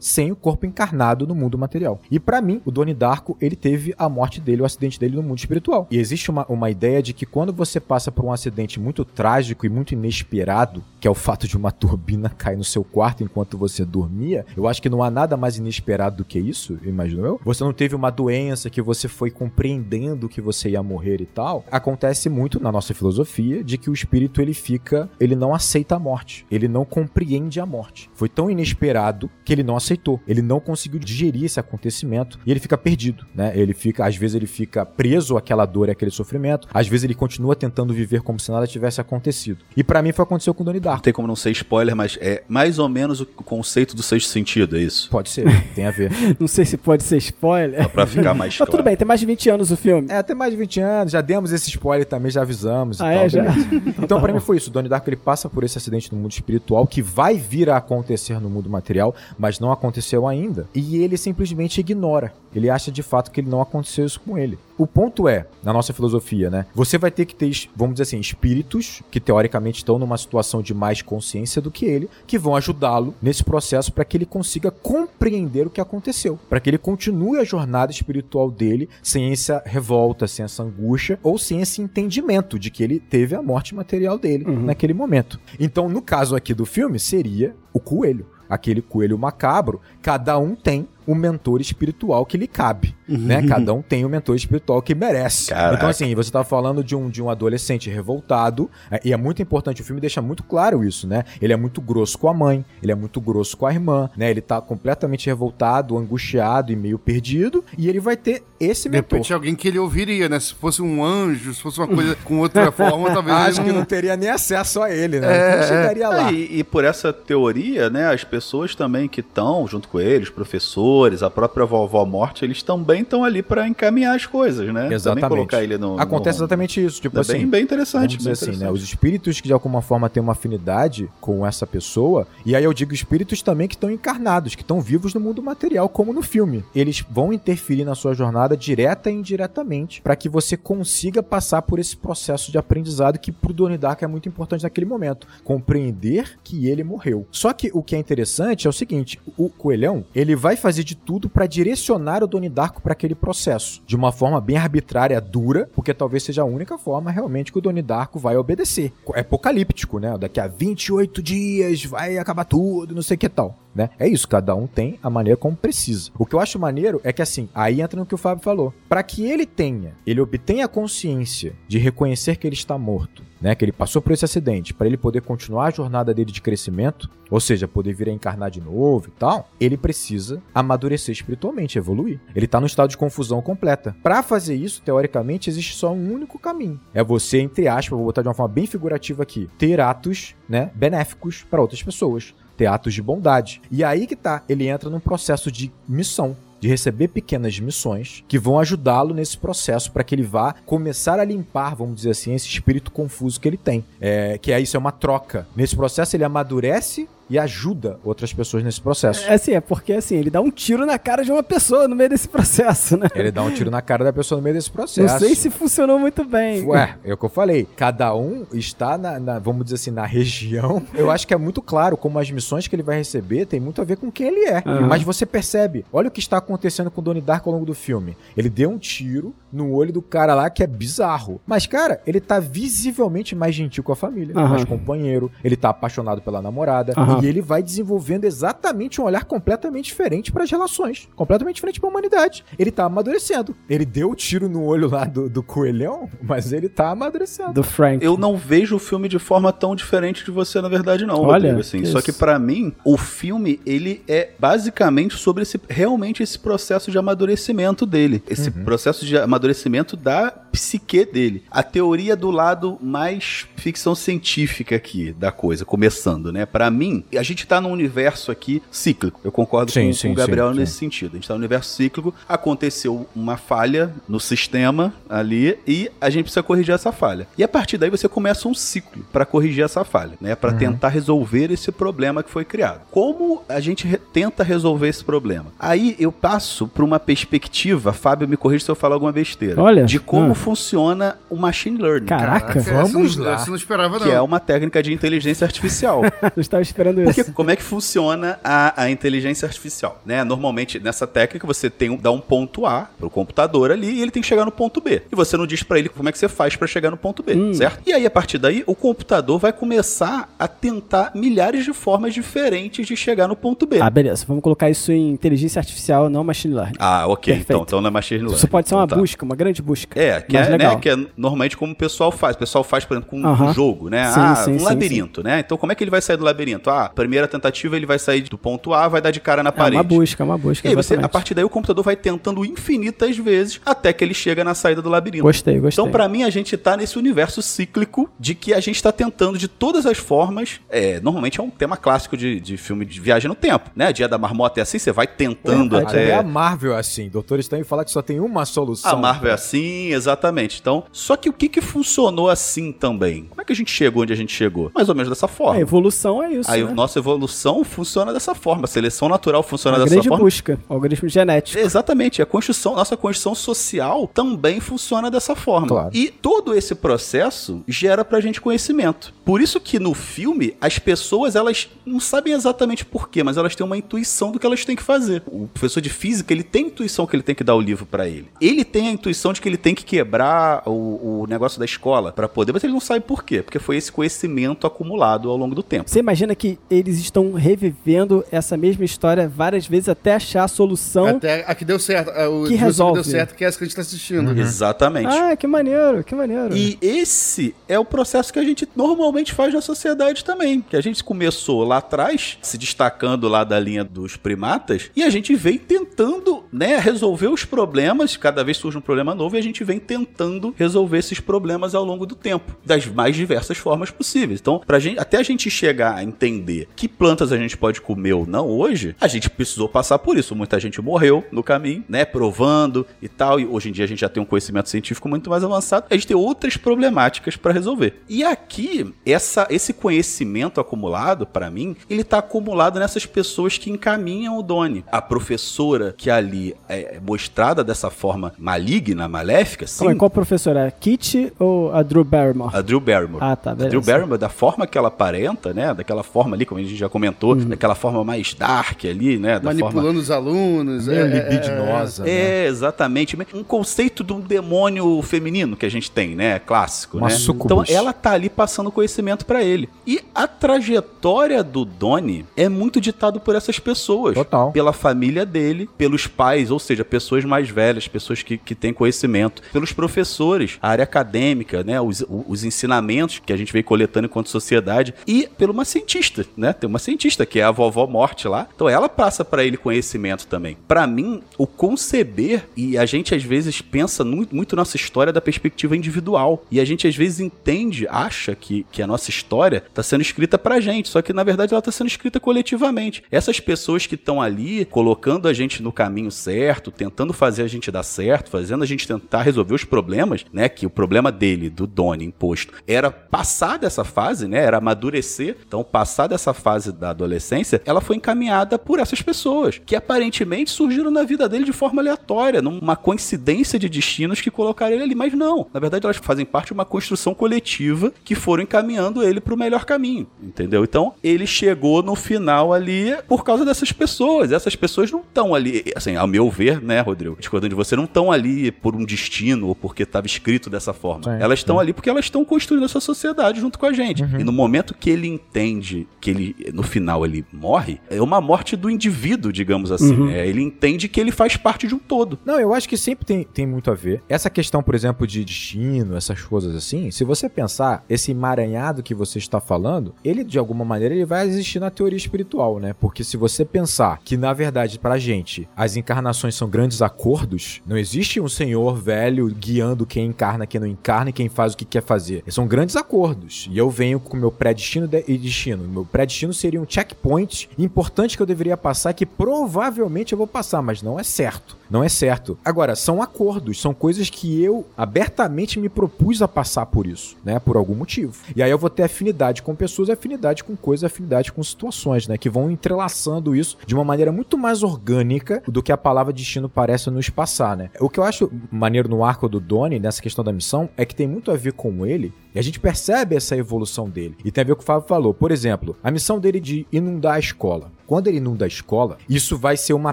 sem o corpo encarnado no mundo material. E pra mim, o Doni Darko, ele teve a morte dele, o acidente dele no mundo espiritual. E existe uma, uma ideia de que quando você passa por um acidente muito trágico e muito inesperado, que é o fato de uma turbina cair no seu quarto enquanto você dormia, eu acho que não há nada mais inesperado do que isso, imagino eu. Você não teve uma doença que você foi compreendendo que você ia morrer e tal. Acontece muito na nossa filosofia de que o espírito ele fica, ele não aceita a morte, ele não compreende a morte. Foi tão inesperado que ele não aceitou, ele não conseguiu digerir esse acontecimento e ele fica perdido, né? Ele fica, às vezes ele fica preso àquela dor e àquele sofrimento, às vezes ele continua tentando viver como se nada tivesse acontecido. E para mim foi o que aconteceu com o Donnie Darko. Não tem como não ser spoiler, mas é mais ou menos o conceito do sexto sentido, é isso? Pode ser, (laughs) tem a ver. (laughs) Não sei se pode ser spoiler. Só pra ficar mais Mas claro. tudo bem, tem mais de 20 anos o filme. É, até mais de 20 anos, já demos esse spoiler também, já avisamos. e Ah, tal, é? Já? beleza. (laughs) Então, pra mim foi isso. O Donnie Darko ele passa por esse acidente no mundo espiritual que vai vir a acontecer no mundo material, mas não aconteceu ainda. E ele simplesmente ignora. Ele acha de fato que ele não aconteceu isso com ele. O ponto é, na nossa filosofia, né? Você vai ter que ter, vamos dizer assim, espíritos que teoricamente estão numa situação de mais consciência do que ele, que vão ajudá-lo nesse processo para que ele consiga compreender o que aconteceu, para que ele continue a jornada espiritual dele sem essa revolta, sem essa angústia ou sem esse entendimento de que ele teve a morte material dele naquele momento. Então, no caso aqui do filme, seria o coelho. Aquele coelho macabro, cada um tem o mentor espiritual que lhe cabe, né? Cada um tem o mentor espiritual que merece. Caraca. Então assim, você tá falando de um, de um adolescente revoltado, é, e é muito importante, o filme deixa muito claro isso, né? Ele é muito grosso com a mãe, ele é muito grosso com a irmã, né? Ele tá completamente revoltado, angustiado e meio perdido, e ele vai ter esse De mentor. repente, alguém que ele ouviria, né? Se fosse um anjo, se fosse uma coisa com outra (laughs) forma, talvez Acho ele que não... não teria nem acesso a ele, né? não chegaria lá. É, e, e por essa teoria, né, as pessoas também que estão junto com eles, professores, a própria vovó morte, eles também estão ali para encaminhar as coisas, né? Exatamente. Também colocar ele no. Acontece no... exatamente isso. Tipo É assim, bem, bem interessante. Vamos assim, né? interessante. Os espíritos que de alguma forma têm uma afinidade com essa pessoa, e aí eu digo espíritos também que estão encarnados, que estão vivos no mundo material, como no filme. Eles vão interferir na sua jornada direta e indiretamente para que você consiga passar por esse processo de aprendizado que pro Donnie Darko é muito importante naquele momento. Compreender que ele morreu. Só que o que é interessante é o seguinte, o coelhão, ele vai fazer de tudo para direcionar o Donnie Darko para aquele processo, de uma forma bem arbitrária, dura, porque talvez seja a única forma realmente que o Donnie Darko vai obedecer. É apocalíptico, né? Daqui a 28 dias vai acabar tudo, não sei o que tal. Né? É isso, cada um tem a maneira como precisa. O que eu acho maneiro é que assim, aí entra no que o Fábio falou. Para que ele tenha, ele obtenha a consciência de reconhecer que ele está morto, né, que ele passou por esse acidente, para ele poder continuar a jornada dele de crescimento, ou seja, poder vir a encarnar de novo e tal, ele precisa amadurecer espiritualmente, evoluir. Ele tá no estado de confusão completa. Para fazer isso, teoricamente, existe só um único caminho. É você, entre aspas, vou botar de uma forma bem figurativa aqui, ter atos, né, benéficos para outras pessoas, ter atos de bondade. E aí que tá, ele entra num processo de missão de receber pequenas missões que vão ajudá-lo nesse processo para que ele vá começar a limpar, vamos dizer assim, esse espírito confuso que ele tem. É, que é isso, é uma troca. Nesse processo ele amadurece e ajuda outras pessoas nesse processo. É assim, é porque assim, ele dá um tiro na cara de uma pessoa no meio desse processo, né? Ele dá um tiro na cara da pessoa no meio desse processo. Não sei se funcionou muito bem. Ué, é o que eu falei. Cada um está na, na- vamos dizer assim, na região. Eu acho que é muito claro como as missões que ele vai receber tem muito a ver com quem ele é. Aham. Mas você percebe, olha o que está acontecendo com o Donnie Darko ao longo do filme. Ele deu um tiro no olho do cara lá que é bizarro. Mas, cara, ele tá visivelmente mais gentil com a família, Aham. mais companheiro. Ele tá apaixonado pela namorada. E ele vai desenvolvendo exatamente um olhar completamente diferente para as relações. Completamente diferente para a humanidade. Ele tá amadurecendo. Ele deu o tiro no olho lá do, do coelhão, mas ele tá amadurecendo. Do Frank. Eu não vejo o filme de forma tão diferente de você, na verdade, não. Olha, Rodrigo, assim. que Só que pra mim, o filme, ele é basicamente sobre esse, realmente esse processo de amadurecimento dele. Esse processo de amadurecimento da psique dele. A teoria do lado mais ficção científica aqui da coisa, começando, né? Pra mim, a gente tá num universo aqui cíclico. Eu concordo Sim, com, sim, com o Gabriel sim, nesse sentido. A gente tá num universo cíclico, aconteceu uma falha no sistema ali e a gente precisa corrigir essa falha. E a partir daí você começa um ciclo pra corrigir essa falha, né? Pra tentar resolver esse problema que foi criado. Como a gente re- tenta resolver esse problema? Aí eu passo pra uma perspectiva, Fábio me corrija se eu falar alguma besteira, Olha, de como ah. funciona o machine learning. Caraca, Essa vamos não- lá. Eu não esperava, não. Que é uma técnica de inteligência artificial. (laughs) eu estava esperando Porque isso. como é que funciona a, a inteligência artificial? Né? Normalmente, nessa técnica, você tem um, dá um ponto A pro computador ali e ele tem que chegar no ponto B. E você não diz pra ele como é que você faz pra chegar no ponto B, certo? E aí, a partir daí, o computador vai começar a tentar milhares de formas diferentes de chegar no ponto B. Ah, beleza. Vamos colocar isso em inteligência artificial, não machine learning. Ah, ok. Perfeito. Então, então não é machine learning. Isso pode ser uma Então tá. busca, uma grande busca. É, que é, né, que é normalmente como o pessoal faz. O pessoal faz, por exemplo, com Aham. um jogo, né? Sim, ah, sim, um sim, labirinto, né? Então como é que ele vai sair do labirinto? Ah, primeira tentativa ele vai sair do ponto A, vai dar de cara na É parede. uma busca, é uma busca. E aí você, a partir daí o computador vai tentando infinitas vezes até que ele chega na saída do labirinto. Gostei, gostei. Então, pra mim, a gente tá nesse universo cíclico de que a gente tá tentando de todas as formas. É, normalmente é um tema clássico de, de filme de viagem no tempo, né? Dia da marmota é assim, você vai tentando Verdade, Até a Marvel é assim. Doutor Estranho fala que só tem uma solução. A Marvel é assim, exatamente. Então, só que o que que funcionou assim também? Como é que a gente chegou onde a gente chegou? Mais ou menos dessa forma. A evolução é isso. Aí né? Nossa evolução funciona dessa forma, a seleção natural funciona Uma dessa grande forma. busca. Algoritmo genético. Exatamente, a construção, nossa construção social também funciona dessa forma. Claro. E todo esse processo gera pra gente conhecimento. Por isso que no filme as pessoas elas não sabem exatamente porquê, mas elas têm uma intuição do que elas têm que fazer. O professor de física ele tem a intuição que ele tem que dar o livro pra ele. Ele tem a intuição de que ele tem que quebrar o, o negócio da escola pra poder, mas ele não sabe por quê, porque foi esse conhecimento acumulado ao longo do tempo. Você imagina que eles estão revivendo essa mesma história várias vezes até achar a solução. Até a que deu certo. a- O Que que resolve. deu certo, que é essa que a gente tá assistindo. Exatamente. Ah, que maneiro, que maneiro. E esse é o processo que a gente normalmente faz na sociedade também. Que a gente começou lá atrás, se destacando lá da linha dos primatas, e a gente vem tentando, né, resolver os problemas. Cada vez surge um problema novo e a gente vem tentando resolver esses problemas ao longo do tempo, das mais diversas formas possíveis. Então, pra gente, até a gente chegar a entender que plantas a gente pode comer ou não hoje, a gente precisou passar por isso. Muita gente morreu no caminho, né, provando e tal. E hoje em dia a gente já tem um conhecimento científico muito mais avançado. A gente tem outras problemáticas para resolver. E aqui, essa, esse conhecimento acumulado, para mim, ele tá acumulado nessas pessoas que encaminham o Doni. A professora que ali é mostrada dessa forma maligna, maléfica, sim. Calma qual professora? A Kit ou a Drew Barrymore? A Drew Barrymore. Ah, tá, A beleza. Drew Barrymore, da forma que ela aparenta, né? Daquela forma ali, como a gente já comentou, Uhum. daquela forma mais dark ali, né? Da forma... Manipulando os alunos. É, é, libidinosa. né? É, exatamente. Um conceito de um demônio feminino que a gente tem, né? Clássico, Uma né? sucubus. Então ela tá ali passando conhecimento pra ele. E a trajetória do Donnie é muito ditado por essas pessoas. Total. Pela família dele, pelos pais, ou seja, pessoas mais velhas, pessoas que, que têm conhecimento, pelos professores, a área acadêmica, né? Os, os ensinamentos que a gente vem coletando enquanto sociedade e pelo uma cientista, né? Tem uma cientista que é a vovó Morte lá. Então ela passa pra ele conhecimento também. Pra mim, o conceber e a gente às vezes pensa muito nossa história da perspectiva individual e a gente às vezes entende, acha que, que a nossa história tá sendo escrita pra gente, só que na verdade ela tá sendo escrita coletivamente. Essas pessoas que estão ali colocando a gente no caminho certo, tentando fazer a gente dar certo, fazendo a gente tentar resolver os problemas, né? Que o problema dele, do Doni imposto, era passar dessa fase, né? Era amadurecer. Então, passar dessa fase da adolescência, ela foi encaminhada por essas pessoas, que aparentemente surgiram na vida dele de forma aleatória, numa coincidência de destinos que colocaram ele ali. Mas não, na verdade elas fazem parte de uma construção coletiva que foram encaminhando ele para o melhor caminho, entendeu? Então, ele chegou no final ali por causa dessas pessoas. Essas pessoas não estão ali, assim, ao meu ver, né, Rodrigo? Discordando de você, não estão ali por um destino ou porque estava escrito dessa forma. Sim, elas estão ali porque elas estão construindo essa sociedade junto com a gente. Uhum. E no momento que ele entende que ele, no final, ele morre, é uma morte do indivíduo, digamos assim. Uhum. né? Ele entende que ele faz parte de um todo. Não, eu acho que sempre tem, tem muito a ver. Essa questão, por exemplo, de destino, essas coisas assim, se você pensar, esse emaranhado que você está falando, ele, de alguma maneira, ele vai existir na teoria espiritual, né? Porque se você pensar que, na verdade, pra gente, as encarnações são grandes acordos, não existe um senhor velho guiando quem encarna, quem não encarna e quem faz o que quer fazer. São grandes acordos. E eu venho com o meu predestino de- e destino. Meu predestino seria um checkpoint importante que eu deveria passar, que provavelmente eu vou passar, mas não é certo. Não é certo. Agora, são acordos, são coisas que eu abertamente me propus a passar por isso, né? Por algum motivo. E aí eu vou ter afinidade com pessoas, afinidade com coisas, afinidade com situações, né? Que vão entrelaçando isso de uma maneira muito mais orgânica do que a palavra destino parece nos passar, né? O que eu acho maneiro no arco do Donnie, nessa questão da missão, é que tem muito a ver com ele e a gente percebe essa evolução dele. E tem a ver com o que o Fábio falou. Por exemplo, a missão dele de inundar a escola. Quando ele inunda a escola, isso vai ser uma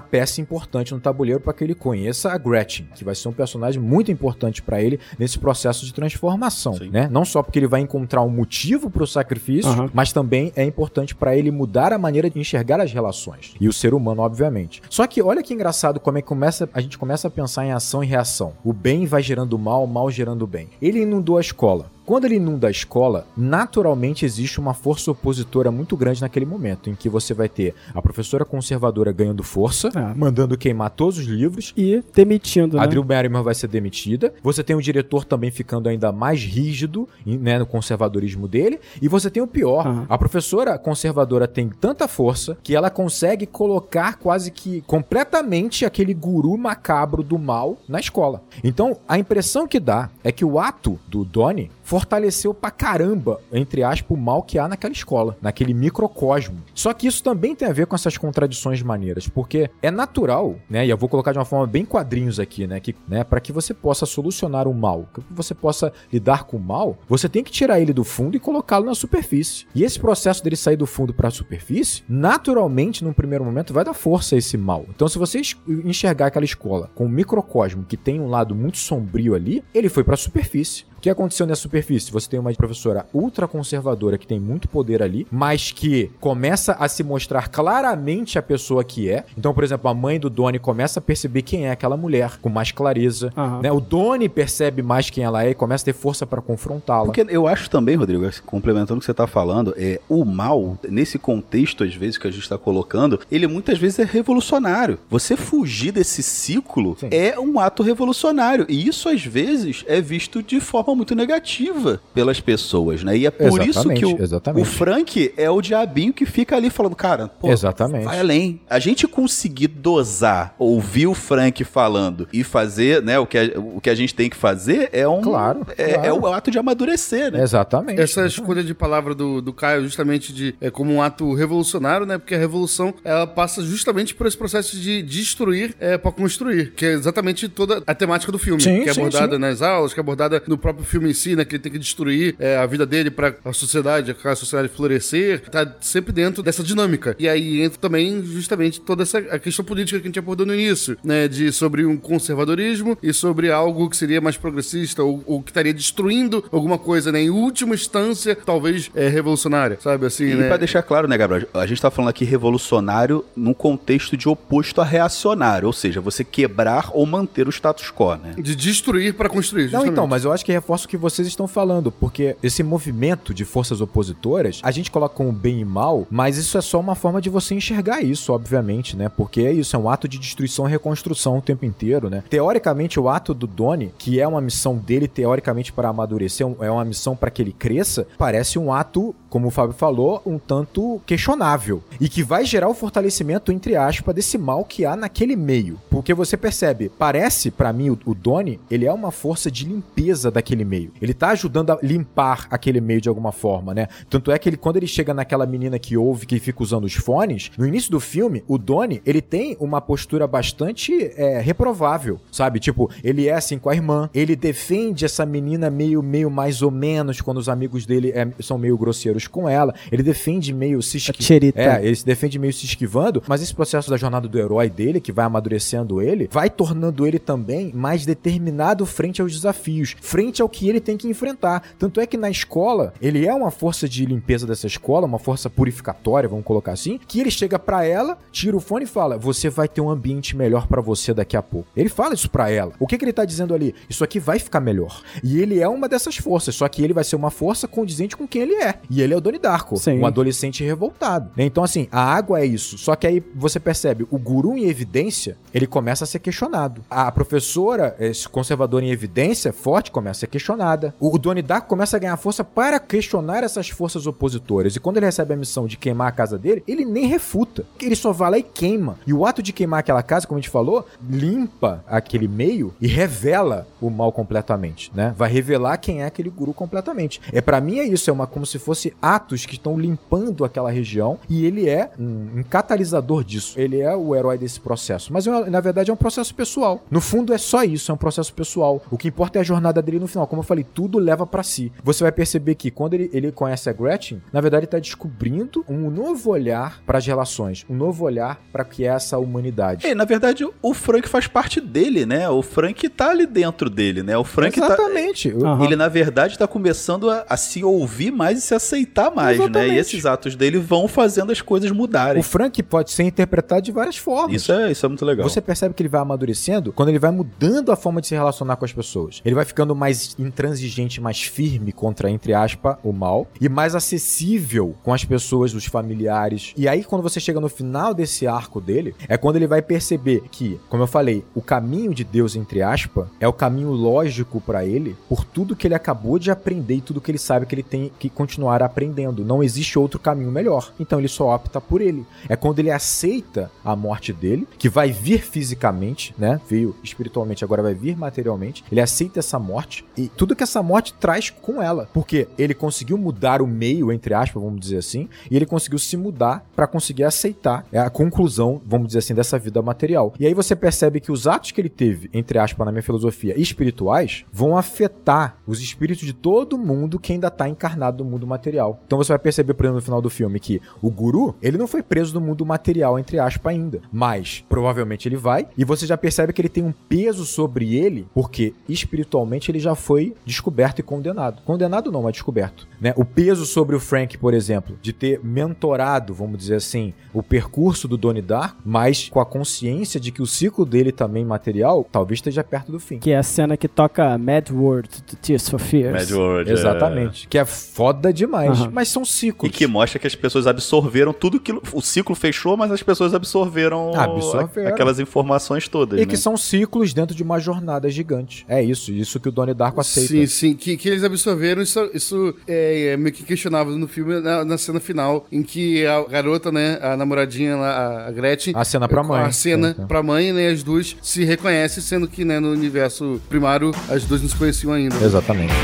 peça importante no tabuleiro para que ele conheça a Gretchen, que vai ser um personagem muito importante para ele nesse processo de transformação, né? Não só porque ele vai encontrar um motivo para o sacrifício, uhum. mas também é importante para ele mudar a maneira de enxergar as relações e o ser humano, obviamente. Só que olha que engraçado como é que começa, a gente começa a pensar em ação e reação. O bem vai gerando o mal, o mal gerando o bem. Ele inundou a escola. Quando ele inunda a escola, naturalmente existe uma força opositora muito grande naquele momento, em que você vai ter a professora conservadora ganhando força, é. mandando queimar todos os livros. E demitindo, A né? Drew Barrymore vai ser demitida. Você tem o diretor também ficando ainda mais rígido né, no conservadorismo dele. E você tem o pior. Uhum. A professora conservadora tem tanta força que ela consegue colocar quase que completamente aquele guru macabro do mal na escola. Então, a impressão que dá é que o ato do Donnie fortaleceu pra caramba, entre aspas, o mal que há naquela escola, naquele microcosmo. Só que isso também tem a ver com essas contradições maneiras, porque é natural, né? E eu vou colocar de uma forma bem quadrinhos aqui, né? Que, né para que você possa solucionar o mal, que você possa lidar com o mal, você tem que tirar ele do fundo e colocá-lo na superfície. E esse processo dele sair do fundo para a superfície, naturalmente, num primeiro momento, vai dar força a esse mal. Então, se você enxergar aquela escola com um microcosmo que tem um lado muito sombrio ali, ele foi para a superfície que aconteceu nessa superfície? Você tem uma professora ultra conservadora que tem muito poder ali, mas que começa a se mostrar claramente a pessoa que é. Então, por exemplo, a mãe do Doni começa a perceber quem é aquela mulher com mais clareza. Uhum. Né? O Doni percebe mais quem ela é e começa a ter força para confrontá-la. Porque eu acho também, Rodrigo, complementando o que você está falando, é o mal, nesse contexto, às vezes, que a gente está colocando, ele muitas vezes é revolucionário. Você fugir desse ciclo Sim. é um ato revolucionário. E isso, às vezes, é visto de forma muito negativa pelas pessoas, né? E é por exatamente, isso que o, o, Frank é o diabinho que fica ali falando, cara, pô, exatamente. vai além. A gente conseguir dosar, ouvir o Frank falando e fazer, né, o que a, o que a gente tem que fazer é um claro, é, claro. é o ato de amadurecer, né? Exatamente. Essa escolha de palavra do, do Caio justamente de é como um ato revolucionário, né? Porque a revolução ela passa justamente por esse processo de destruir é, para construir, que é exatamente toda a temática do filme, sim, que é sim, abordada sim. nas aulas, que é abordada no próprio o filme em si, né? Que ele tem que destruir é, a vida dele para a sociedade, a sociedade florescer. Tá sempre dentro dessa dinâmica. E aí entra também justamente toda essa a questão política que a gente abordou no início, né? De sobre um conservadorismo e sobre algo que seria mais progressista ou, ou que estaria destruindo alguma coisa, né? Em última instância, talvez é, revolucionária, sabe assim, e né? pra deixar claro, né, Gabriel? A gente tá falando aqui revolucionário num contexto de oposto a reacionário, ou seja, você quebrar ou manter o status quo, né? De destruir para construir, justamente. Não, então, mas eu acho que reforça o que vocês estão falando, porque esse movimento de forças opositoras, a gente coloca como bem e mal, mas isso é só uma forma de você enxergar isso, obviamente, né? Porque é isso, é um ato de destruição e reconstrução o tempo inteiro, né? Teoricamente, o ato do Donnie, que é uma missão dele, teoricamente, para amadurecer, é uma missão para que ele cresça, parece um ato, como o Fábio falou, um tanto questionável. E que vai gerar o fortalecimento, entre aspas, desse mal que há naquele meio. Porque você percebe, parece, para mim, o, o Donnie, ele é uma força de limpeza daquele aquele meio. Ele tá ajudando a limpar aquele meio de alguma forma, né? Tanto é que ele, quando ele chega naquela menina que ouve, que fica usando os fones, no início do filme, o Donnie, ele tem uma postura bastante é, reprovável, sabe? Tipo, ele é assim com a irmã, ele defende essa menina meio, meio mais ou menos quando os amigos dele é, são meio grosseiros com ela, ele defende meio se esquivando. É, ele se defende meio se esquivando, mas esse processo da jornada do herói dele, que vai amadurecendo ele, vai tornando ele também mais determinado frente aos desafios, frente ao que ele tem que enfrentar. Tanto é que na escola, ele é uma força de limpeza dessa escola, uma força purificatória, vamos colocar assim, que ele chega para ela, tira o fone e fala: "Você vai ter um ambiente melhor para você daqui a pouco". Ele fala isso para ela. O que, que ele tá dizendo ali? Isso aqui vai ficar melhor. E ele é uma dessas forças, só que ele vai ser uma força condizente com quem ele é. E ele é o Donnie Darko, Sim. um adolescente revoltado. Então assim, a água é isso. Só que aí você percebe, o guru em evidência, ele começa a ser questionado. A professora, esse conservador em evidência, forte, começa a ser questionada. O Donnie Darko começa a ganhar força para questionar essas forças opositoras. E quando ele recebe a missão de queimar a casa dele, ele nem refuta. Ele só vai lá e queima. E o ato de queimar aquela casa, como a gente falou, limpa aquele meio e revela o mal completamente, né? Vai revelar quem é aquele guru completamente. É para mim é isso, é uma como se fosse atos que estão limpando aquela região e ele é um, um catalisador disso. Ele é o herói desse processo. Mas na verdade é um processo pessoal. No fundo é só isso, é um processo pessoal. O que importa é a jornada dele no final. Como eu falei, tudo leva para si. Você vai perceber que quando ele, ele conhece a Gretchen, na verdade ele tá descobrindo um novo olhar para as relações, um novo olhar para que é essa humanidade. É, na verdade, o Frank faz parte dele, né? O Frank tá ali dentro dele, né? O Frank Exatamente. tá. Uhum. Ele, na verdade, tá começando a, a, se ouvir mais e se aceitar mais, Exatamente. né? E esses atos dele vão fazendo as coisas mudarem. O Frank pode ser interpretado de várias formas. Isso é, isso é muito legal. Você percebe que ele vai amadurecendo quando ele vai mudando a forma de se relacionar com as pessoas. Ele vai ficando mais intransigente, mais firme contra, entre aspas, o mal e mais acessível com as pessoas, os familiares. E aí, quando você chega no final desse arco dele, é quando ele vai perceber que, como eu falei, o caminho de Deus, entre aspas, é o caminho lógico para ele por tudo que ele acabou de aprender e tudo que ele sabe que ele tem que continuar aprendendo. Não existe outro caminho melhor. Então ele só opta por ele. É quando ele aceita a morte dele, que vai vir fisicamente, né? Veio espiritualmente, agora vai vir materialmente. Ele aceita essa morte e tudo que essa morte traz com ela. Porque ele conseguiu mudar o meio, entre aspas, vamos dizer assim, e ele conseguiu se mudar para conseguir aceitar a conclusão, vamos dizer assim, dessa vida material. E aí você percebe que os atos que ele teve, entre aspas, na minha filosofia, espirituais, vão afetar os espíritos de todo mundo que ainda tá encarnado no mundo material. Então você vai perceber, por exemplo, no final do filme, que o guru, ele não foi preso no mundo material, entre aspas, ainda. Mas, provavelmente ele vai, e você já percebe que ele tem um peso sobre ele, porque espiritualmente ele já foi descoberto e condenado. Condenado não, mas descoberto. Né? O peso sobre o Frank, por exemplo, de ter mentorado, vamos dizer assim, o percurso do Donnie Darko, mas com a consciência de que o ciclo dele também material talvez esteja perto do fim. Que é a cena que toca Mad World to Tears for Fears. Mad World. Exatamente. É... Que é foda demais. Uhum. Mas são ciclos. E que mostra que as pessoas absorveram tudo que. O ciclo fechou, mas as pessoas absorveram, absorveram. aquelas informações todas. E né? que são ciclos dentro de uma jornada gigante. É isso. Isso que o Donnie Darko Sim, sim. Que, que eles absorveram, isso, isso é, é meio que questionável no filme, na, na, cena final, em que a garota, né, a namoradinha lá, a Gretchen. A cena pra mãe. A cena pra mãe, né, as duas se reconhecem, sendo que, né, no universo primário, as duas não se conheciam ainda. Exatamente.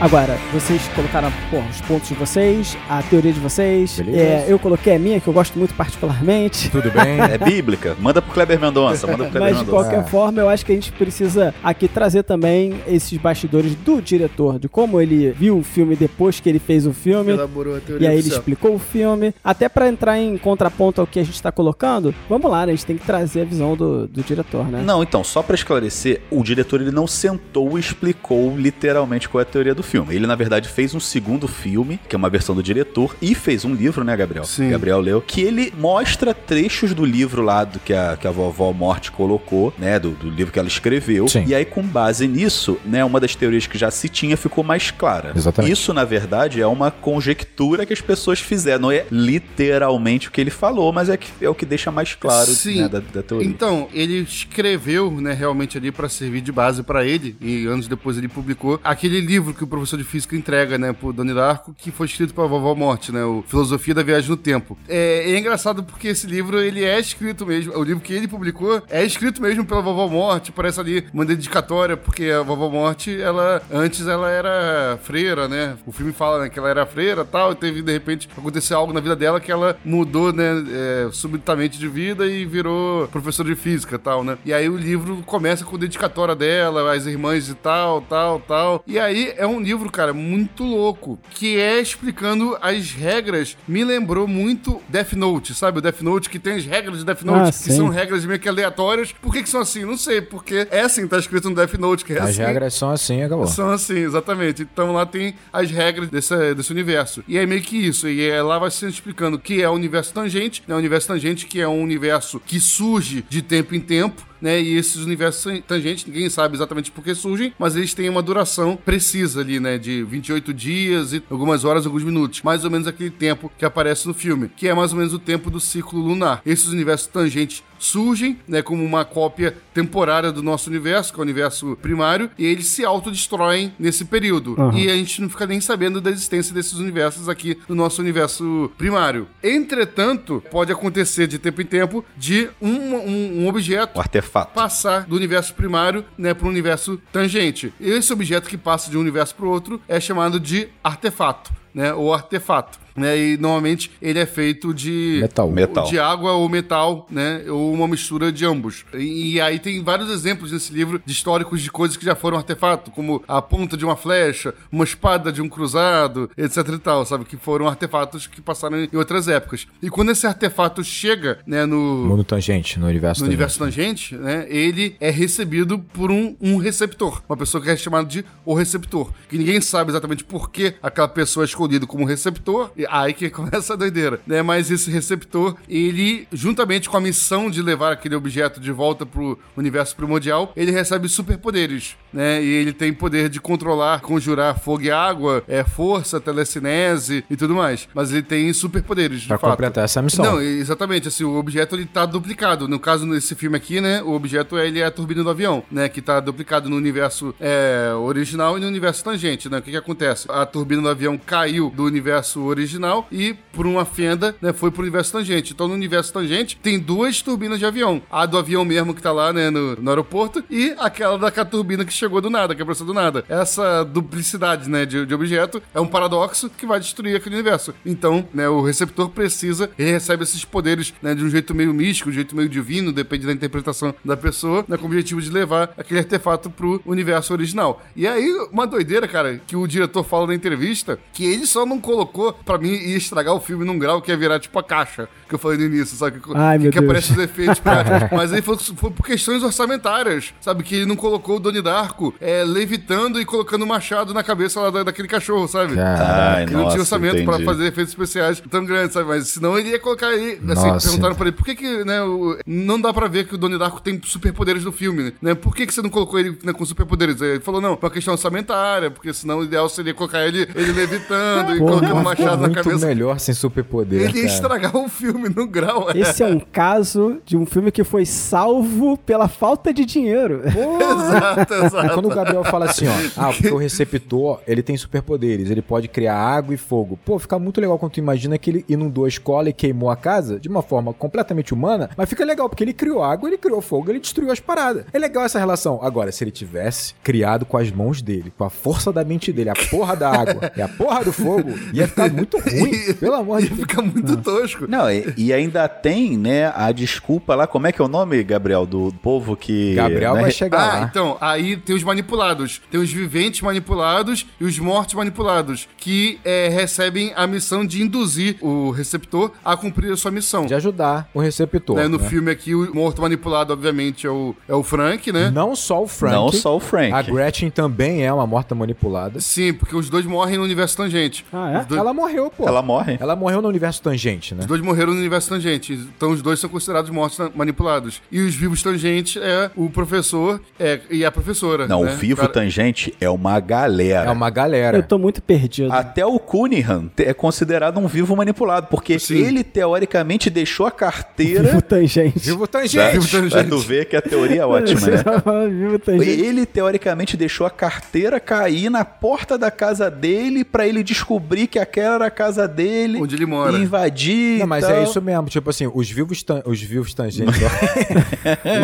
Agora, vocês colocaram porra, os pontos de vocês, a teoria de vocês. É, eu coloquei a minha, que eu gosto muito particularmente. Tudo bem. é bíblica. Manda pro Kleber Mendonça. Manda pro (laughs) Kleber Mas, de qualquer é. forma, eu acho que a gente precisa aqui trazer também esses bastidores do diretor, de como ele viu o filme depois que ele fez o filme. Elaborou a teoria e aí ele explicou o filme. Até para entrar em contraponto ao que a gente está colocando, vamos lá, né? A gente tem que trazer a visão do, do diretor, né? Não, então, só para esclarecer, o diretor ele não sentou e explicou literalmente qual é a teoria do filme. Ele, na verdade, fez um segundo filme, que é uma versão do diretor, e fez um livro, né, Gabriel? Sim. Gabriel leu, que ele mostra trechos do livro lá do que a, que a vovó Morte colocou, né, do, do livro que ela escreveu. Sim. E aí, com base nisso, né, uma das teorias que já se tinha ficou mais clara. Exatamente. Isso, na verdade, é uma conjectura que as pessoas fizeram. Não é literalmente o que ele falou, mas é, que, é o que deixa mais claro Sim. Né, da, da teoria. Então, ele escreveu, né, realmente ali para servir de base para ele, e anos depois ele publicou aquele livro que o professor de física entrega, né, pro Donnie Darko, que foi escrito pela vovó Morte, né, o Filosofia da Viagem no Tempo. É, é, engraçado porque esse livro, ele é escrito mesmo, o livro que ele publicou é escrito mesmo pela vovó Morte, parece ali uma dedicatória, porque a vovó Morte, ela, antes ela era freira, né, o filme fala, né, que ela era freira tal, e teve, de repente, acontecer algo na vida dela que ela mudou, né, é, subitamente de vida e virou professora de física tal, né, e aí o livro começa com dedicatória dela, as irmãs e tal, tal, tal, e aí é um livro, cara, muito louco, que é explicando as regras. Me lembrou muito Death Note, sabe? O Death Note que tem as regras de Death Note, Ah, que sim. são regras meio que aleatórias. Por que, que são assim? Não sei, porque é assim, tá escrito no Death Note que é As assim. regras são assim, acabou. São assim, exatamente. Então lá tem as regras desse, desse universo. E é meio que isso. E é, lá vai sendo explicando que é o universo tangente, né? O universo tangente que é um universo que surge de tempo em tempo né? E esses universos tangentes, ninguém sabe exatamente por que surgem, mas eles têm uma duração precisa ali, né? De 28 dias e algumas horas, alguns minutos. Mais ou menos aquele tempo que aparece no filme, que é mais ou menos o tempo do ciclo lunar. Esses universos tangentes surgem, né, como uma cópia temporária do nosso universo, que é o universo primário, e eles se autodestroem nesse período. Uhum. E a gente não fica nem sabendo da existência desses universos aqui no nosso universo primário. Entretanto, pode acontecer de tempo em tempo de um, um, um objeto um artefato. passar do universo primário né, para o universo tangente. E esse objeto que passa de um universo para o outro é chamado de artefato, né, ou artefato né? E normalmente ele é feito de metal, metal. de água ou metal, né? Ou uma mistura de ambos. E, e, aí tem vários exemplos nesse livro de históricos de coisas que já foram artefato, como a ponta de uma flecha, uma espada de um cruzado, etc e tal, sabe? Que foram artefatos que passaram em outras épocas. E quando esse artefato chega, né, no mundo tangente, no universo no tangente. universo tangente, né? Ele é recebido por um, um receptor, uma pessoa que é chamada de o receptor, que ninguém sabe exatamente por que aquela pessoa é escolhida como receptor Aí que (laughs) começa a doideira, né? Mas esse receptor, ele, juntamente com a missão de levar aquele objeto de volta pro universo primordial, ele recebe superpoderes, né? E ele tem poder de controlar, conjurar fogo e água, é, força, telecinese e tudo mais. Mas ele tem superpoderes, de pra fato. completar essa missão. Não, exatamente. Assim, o objeto, ele tá duplicado. No caso, nesse filme aqui, né? O objeto, ele é a turbina do avião, né? Que tá duplicado no universo é, original e no universo tangente, né? O que que acontece? A turbina do avião caiu do universo original original e por uma fenda, né, foi pro universo tangente. Então no universo tangente tem duas turbinas de avião. A do avião mesmo que tá lá, né, no, no aeroporto e aquela da turbina que chegou do nada, que apareceu do nada. Essa duplicidade, né, de, de objeto é um paradoxo que vai destruir aquele universo. Então, né, o receptor precisa, ele recebe esses poderes, né, de um jeito meio místico, de um jeito meio divino, depende da interpretação da pessoa, né, com o objetivo de levar aquele artefato pro universo original. E aí, uma doideira, cara, que o diretor fala na entrevista, que ele só não colocou para mim ia estragar o filme num grau que ia virar tipo a caixa que eu falei no início, sabe? Que, Ai, que, que aparece os efeitos práticos. (laughs) Mas aí foi, foi, por questões orçamentárias, sabe? Que ele não colocou o Doni Darko é, levitando e colocando o machado na cabeça lá da, daquele cachorro, sabe? Ai, que não tinha orçamento para fazer efeitos especiais tão grandes, sabe? Mas senão ele ia colocar aí. Assim, perguntaram pra ele por que, que né, o, não dá pra ver que o Doni Darko tem superpoderes no filme, né? Por que, que você não colocou ele né, com superpoderes? Ele falou, não, por uma questão orçamentária, porque senão o ideal seria colocar ele, ele levitando e colocando o machado na cabeça melhor sem superpoder. Ele ia estragar o filme no grau. É. Esse é um caso de um filme que foi salvo pela falta de dinheiro. (laughs) exato, exato. Quando o Gabriel fala assim, ó, ah, porque o receptor, ele tem superpoderes, ele pode criar água e fogo. Pô, fica muito legal quando tu imagina que ele inundou a escola e queimou a casa de uma forma completamente humana, mas fica legal porque ele criou água, ele criou fogo, ele destruiu as paradas. É legal essa relação. Agora, se ele tivesse criado com as mãos dele, com a força da mente dele, a porra da água e a porra do fogo, ia ficar muito ruim. (laughs) Pelo amor de Deus. Fica muito tosco. Não, e, e, ainda tem, né, a desculpa lá. Como é que é o nome, Gabriel, do povo que. Gabriel né? vai chegar ah, lá. então, aí tem os manipulados. Tem os viventes manipulados e os mortos manipulados. Que é, recebem a missão de induzir o receptor a cumprir a sua missão. De ajudar o receptor. Né, no né? filme aqui, o morto manipulado, obviamente, é o, é o Frank, né? Não só o Frank. Não só o Frank. A Gretchen também é uma morta manipulada. Sim, porque os dois morrem no universo tangente. Ah, é? Dois... Ela morreu, pô. Ela morre. Ela morreu no universo tangente, né? Os dois morreram no universo tangente. Então os dois são considerados mortos manipulados. E os vivos tangentes é o professor é, e a professora. Não, né? o vivo Cara... tangente é uma galera. É uma galera. Eu tô muito perdido. Até o Cunningham é considerado um vivo manipulado, porque Sim. ele teoricamente deixou a carteira. Vivo tangente. Vivo tangente. Vivo tangente. Pra tu ver que a teoria é ótima, né? (laughs) vivo tangente. Ele teoricamente deixou a carteira cair na porta da casa dele para ele descobrir que aquela era a casa dele. Onde ele mora. E invadir. Não, mas é isso mesmo. Tipo assim, os vivos, os vivos tangentes. (laughs)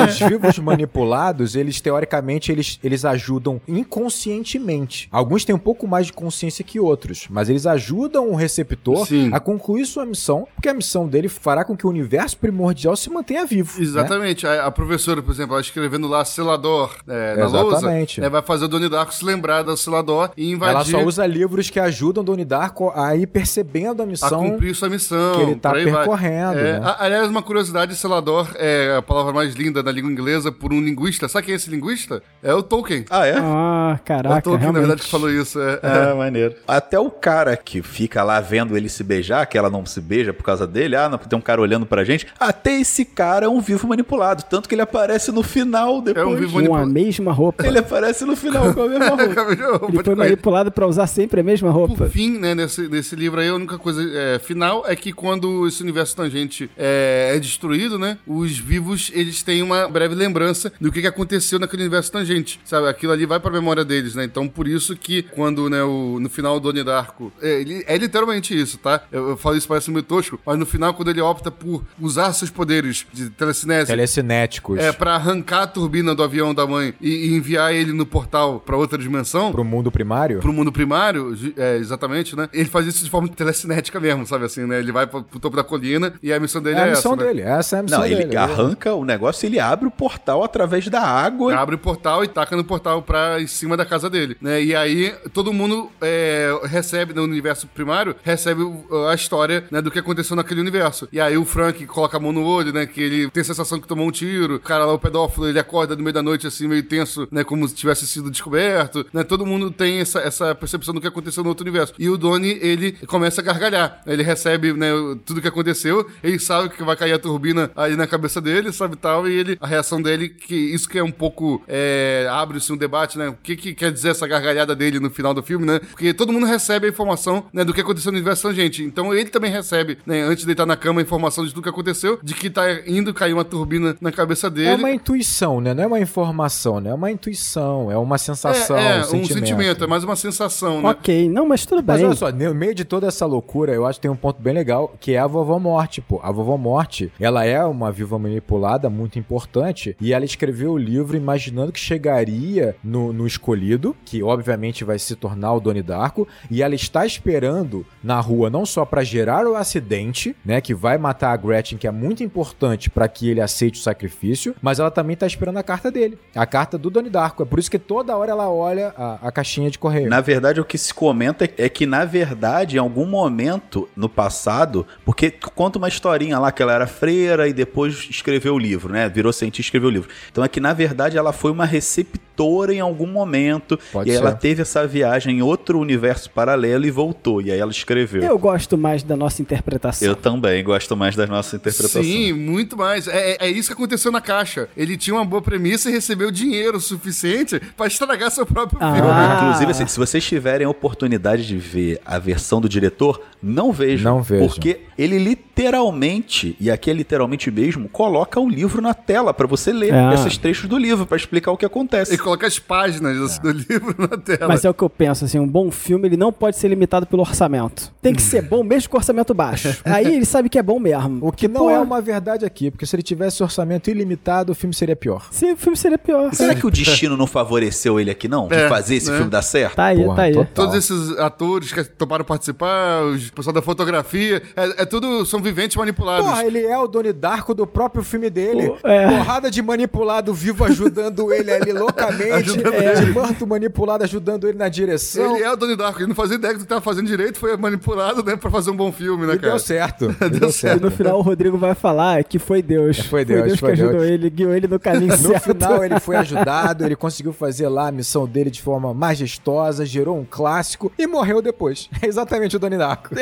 os vivos manipulados, eles teoricamente eles, eles ajudam inconscientemente. Alguns têm um pouco mais de consciência que outros, mas eles ajudam o receptor Sim. a concluir sua missão, porque a missão dele fará com que o universo primordial se mantenha vivo. Né? Exatamente. Né? A, a, professora, por exemplo, ela escrevendo lá selador é, na Exatamente. lousa, é, vai fazer o Doni Darko se lembrar da selador e invadir. Ela só usa livros que ajudam o Doni Darko a ir percebendo a missão. A cumprir sua missão. Que ele tá percorrendo. É, né? Aliás, uma curiosidade, selador é a palavra mais linda da língua inglesa por um linguista. Sabe quem é esse linguista? É o Tolkien. Ah, é? Ah, o caraca, Tolkien, realmente. na verdade, que falou isso. É, é. Ah, maneiro. Até o cara que fica lá vendo ele se beijar, que ela não se beija por causa dele, ah, não, tem um cara olhando pra gente. Até esse cara é um vivo manipulado. Tanto que ele aparece no final depois. É um vivo Com a mesma roupa. Ele aparece no final com a mesma (laughs) roupa. Ele foi manipulado pra usar sempre a mesma roupa. Por fim, né, nesse, nesse livro aí, a única coisa é, final é que quando esse universo tangente é, é destruído, né, os vivos, eles têm uma breve lembrança do que, que aconteceu naquele universo tangente, sabe? Aquilo ali vai pra memória deles, né? Então, por isso que quando, né, o, no final do Doni Darko, é, ele- é literalmente isso, tá? Eu, eu falo isso parece meio tosco, mas no final, quando ele opta por usar seus poderes de telecinese Telecinéticos. é, pra arrancar a turbina do avião da mãe e, e enviar ele no portal pra outra dimensão, Pro mundo primário. pro mundo primário, é, exatamente, né? Ele faz isso de forma telecinética mesmo, sabe assim, né? Ele vai pro, pro topo da colina e a missão dele É é, a missão essa, né? dele. Essa é a missão Não, dele. ele arranca o negócio e ele abre o portal através da água. Abre o portal e taca no portal pra em cima da casa dele, né? E aí todo mundo é, recebe no universo primário, recebe a história né, do que aconteceu naquele universo. E aí o Frank coloca a mão no olho, né? Que ele tem a sensação que tomou um tiro. O cara lá, o pedófilo, ele acorda no meio da noite, assim, meio tenso, né? Como se tivesse sido descoberto, né? Todo mundo tem essa, essa percepção do que aconteceu no outro universo. E o Donnie, ele começa a gargalhar. Ele recebe, né, tudo que aconteceu, ele sabe que vai cair a turbina ali na cabeça dele, sabe tal, e ele, a reação dele, que isso que é um pouco, é, abre-se um debate, né, o que que quer dizer essa gargalhada dele no final do filme, né, porque todo mundo recebe a informação, né, do que aconteceu no universo tangente, então ele também recebe, né, antes de deitar na cama, a informação de tudo que aconteceu, de que tá indo cair uma turbina na cabeça dele. É uma intuição, né? Não é uma informação, né? É uma intuição, é uma sensação, é, é, um um sentimento. sentimento, é mais uma sensação, né? Ok, não, mas tudo Mas bem. olha só, no meio de toda essa loucura, eu acho que tem um ponto bem legal, que é a vovó morte, pô. A vovó morte, ela é uma viva manipulada muito importante, e ela escreveu o livro imaginando que chegaria no, no escolhido, que obviamente vai se tornar o Doni Darko, e ela está esperando na rua não só pra gerar o acidente, né, que vai matar a Gretchen, que é muito importante pra que ele aceite o sacrifício, mas ela também tá esperando a carta dele, a carta do Doni Darko. É por isso que toda hora ela olha a, a caixinha de correio. Na verdade, o que se comenta é- é que, na verdade, em algum momento no passado, porque conta uma historinha lá que ela era freira e depois escreveu o livro, né? Virou cientista e escreveu o livro. Então é que, na verdade, ela foi uma receptora em algum momento. Pode e ser. ela teve essa viagem em outro universo paralelo e voltou. E aí ela escreveu. Eu gosto mais da nossa interpretação. Eu também gosto mais das nossas interpretações. Sim, muito mais. É, é- é isso que aconteceu na caixa. Ele tinha uma boa premissa e recebeu dinheiro suficiente pra estragar seu próprio Ah. filme. Inclusive, assim, se vocês tiverem a oportunidade de ver a versão do diretor, não vejam. Não vejam. Porque ele literalmente, e aqui é literalmente mesmo, coloca o livro na tela pra você ler Ah. esses trechos do livro pra explicar o que acontece. Ele coloca as páginas do livro na tela. Mas é o que eu penso, assim, um bom filme ele não pode ser limitado pelo orçamento. Tem que ser bom mesmo com orçamento baixo. (laughs) Aí ele sabe que é bom mesmo. O que não Pô, é uma verdade aqui, porque se ele tivesse orçamento ilimitado, o filme seria pior. Se o filme seria pior. Será que o destino não favoreceu ele aqui, não? De É, fazer esse né? filme dar certo? Tá aí, Porra, tá aí. total. Todos esses atores que toparam participar, os pessoal da fotografia, é, é tudo, são viventes manipulados. Porra, ele é o Doni Darko do próprio filme dele. Pô, é. Porrada de manipulado vivo ajudando (laughs) ele ali loucamente. Ajudando é, ele. de morto manipulado ajudando ele na direção. Ele é o Donnie Darko, ele não fazia ideia do que tava fazendo direito, foi manipulado, né, pra fazer um bom filme, né, E cara? deu certo. (laughs) E deu E certo. no final o Rodrigo vai falar que foi Deus. Foi Deus, que foi ajudou Deus. ele, guiou ele no caminho (laughs) No certo. final ele foi ajudado, ele conseguiu fazer lá a missão dele de forma majestosa, gerou um clássico e morreu depois. É exatamente o Doni Darko.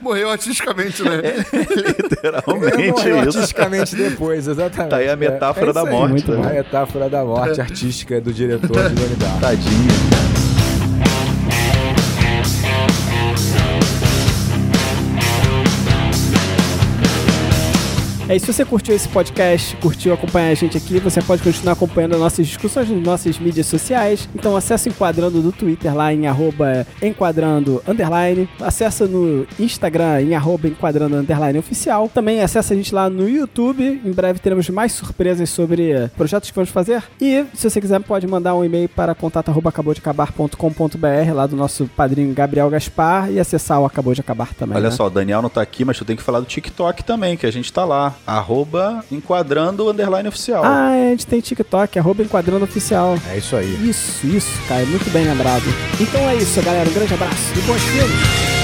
Morreu artisticamente, né? Literalmente Ele morreu isso. artisticamente depois, exatamente. Tá aí a metáfora da isso aí. morte, Muito né? A metáfora da morte artística do diretor (laughs) de Darko. Tadinho. É isso, se você curtiu esse podcast, curtiu acompanhar a gente aqui, você pode continuar acompanhando as nossas discussões nas nossas mídias sociais. Então acessa o Enquadrando do Twitter lá em arroba enquadrando underline. Acessa no Instagram em arroba enquadrando underline oficial. Também acessa a gente lá no YouTube. Em breve teremos mais surpresas sobre projetos que vamos fazer. E se você quiser pode mandar um e-mail para contato arroba acaboudeacabar.com.br lá do nosso padrinho Gabriel Gaspar e acessar o Acabou de Acabar também. Olha né? só, o Daniel não tá aqui, mas tu tem que falar do TikTok também, que a gente tá lá arroba enquadrando underline oficial. Ah, é, a gente tem TikTok, arroba enquadrando oficial. É isso aí. Isso, isso, cara, é muito bem lembrado. Então é isso, galera, um grande abraço e bons filmes.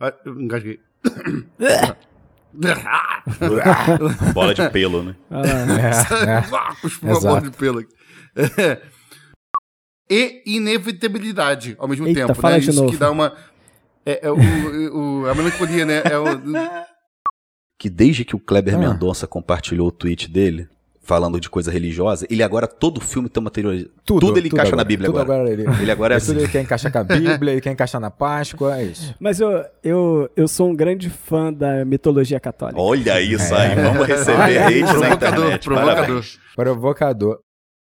Ah, engasguei. (coughs) (coughs) Ah. (laughs) Bola de pelo, né? Lá. Cuspi uma Exato. bola de pelo. É. (laughs) E inevitabilidade ao mesmo Eita, tempo, fala né? de Isso novo. que dá uma. É, é o, o- a melancolia, né? É o, (laughs) Que desde que o Kleber Ah. Mendonça compartilhou o tweet dele, falando de coisa religiosa, ele agora, todo filme tem uma teoria. Tudo, ele encaixa na agora, Bíblia tudo agora. ele, Ele agora é é (laughs) tudo assim. ele quer encaixar com a Bíblia, ele quer encaixar na Páscoa, é isso. Mas eu, eu, eu sou um grande fã da mitologia católica. Olha isso aí, vamos receber hate na provocador, internet. provocador. Parabéns. Provocador.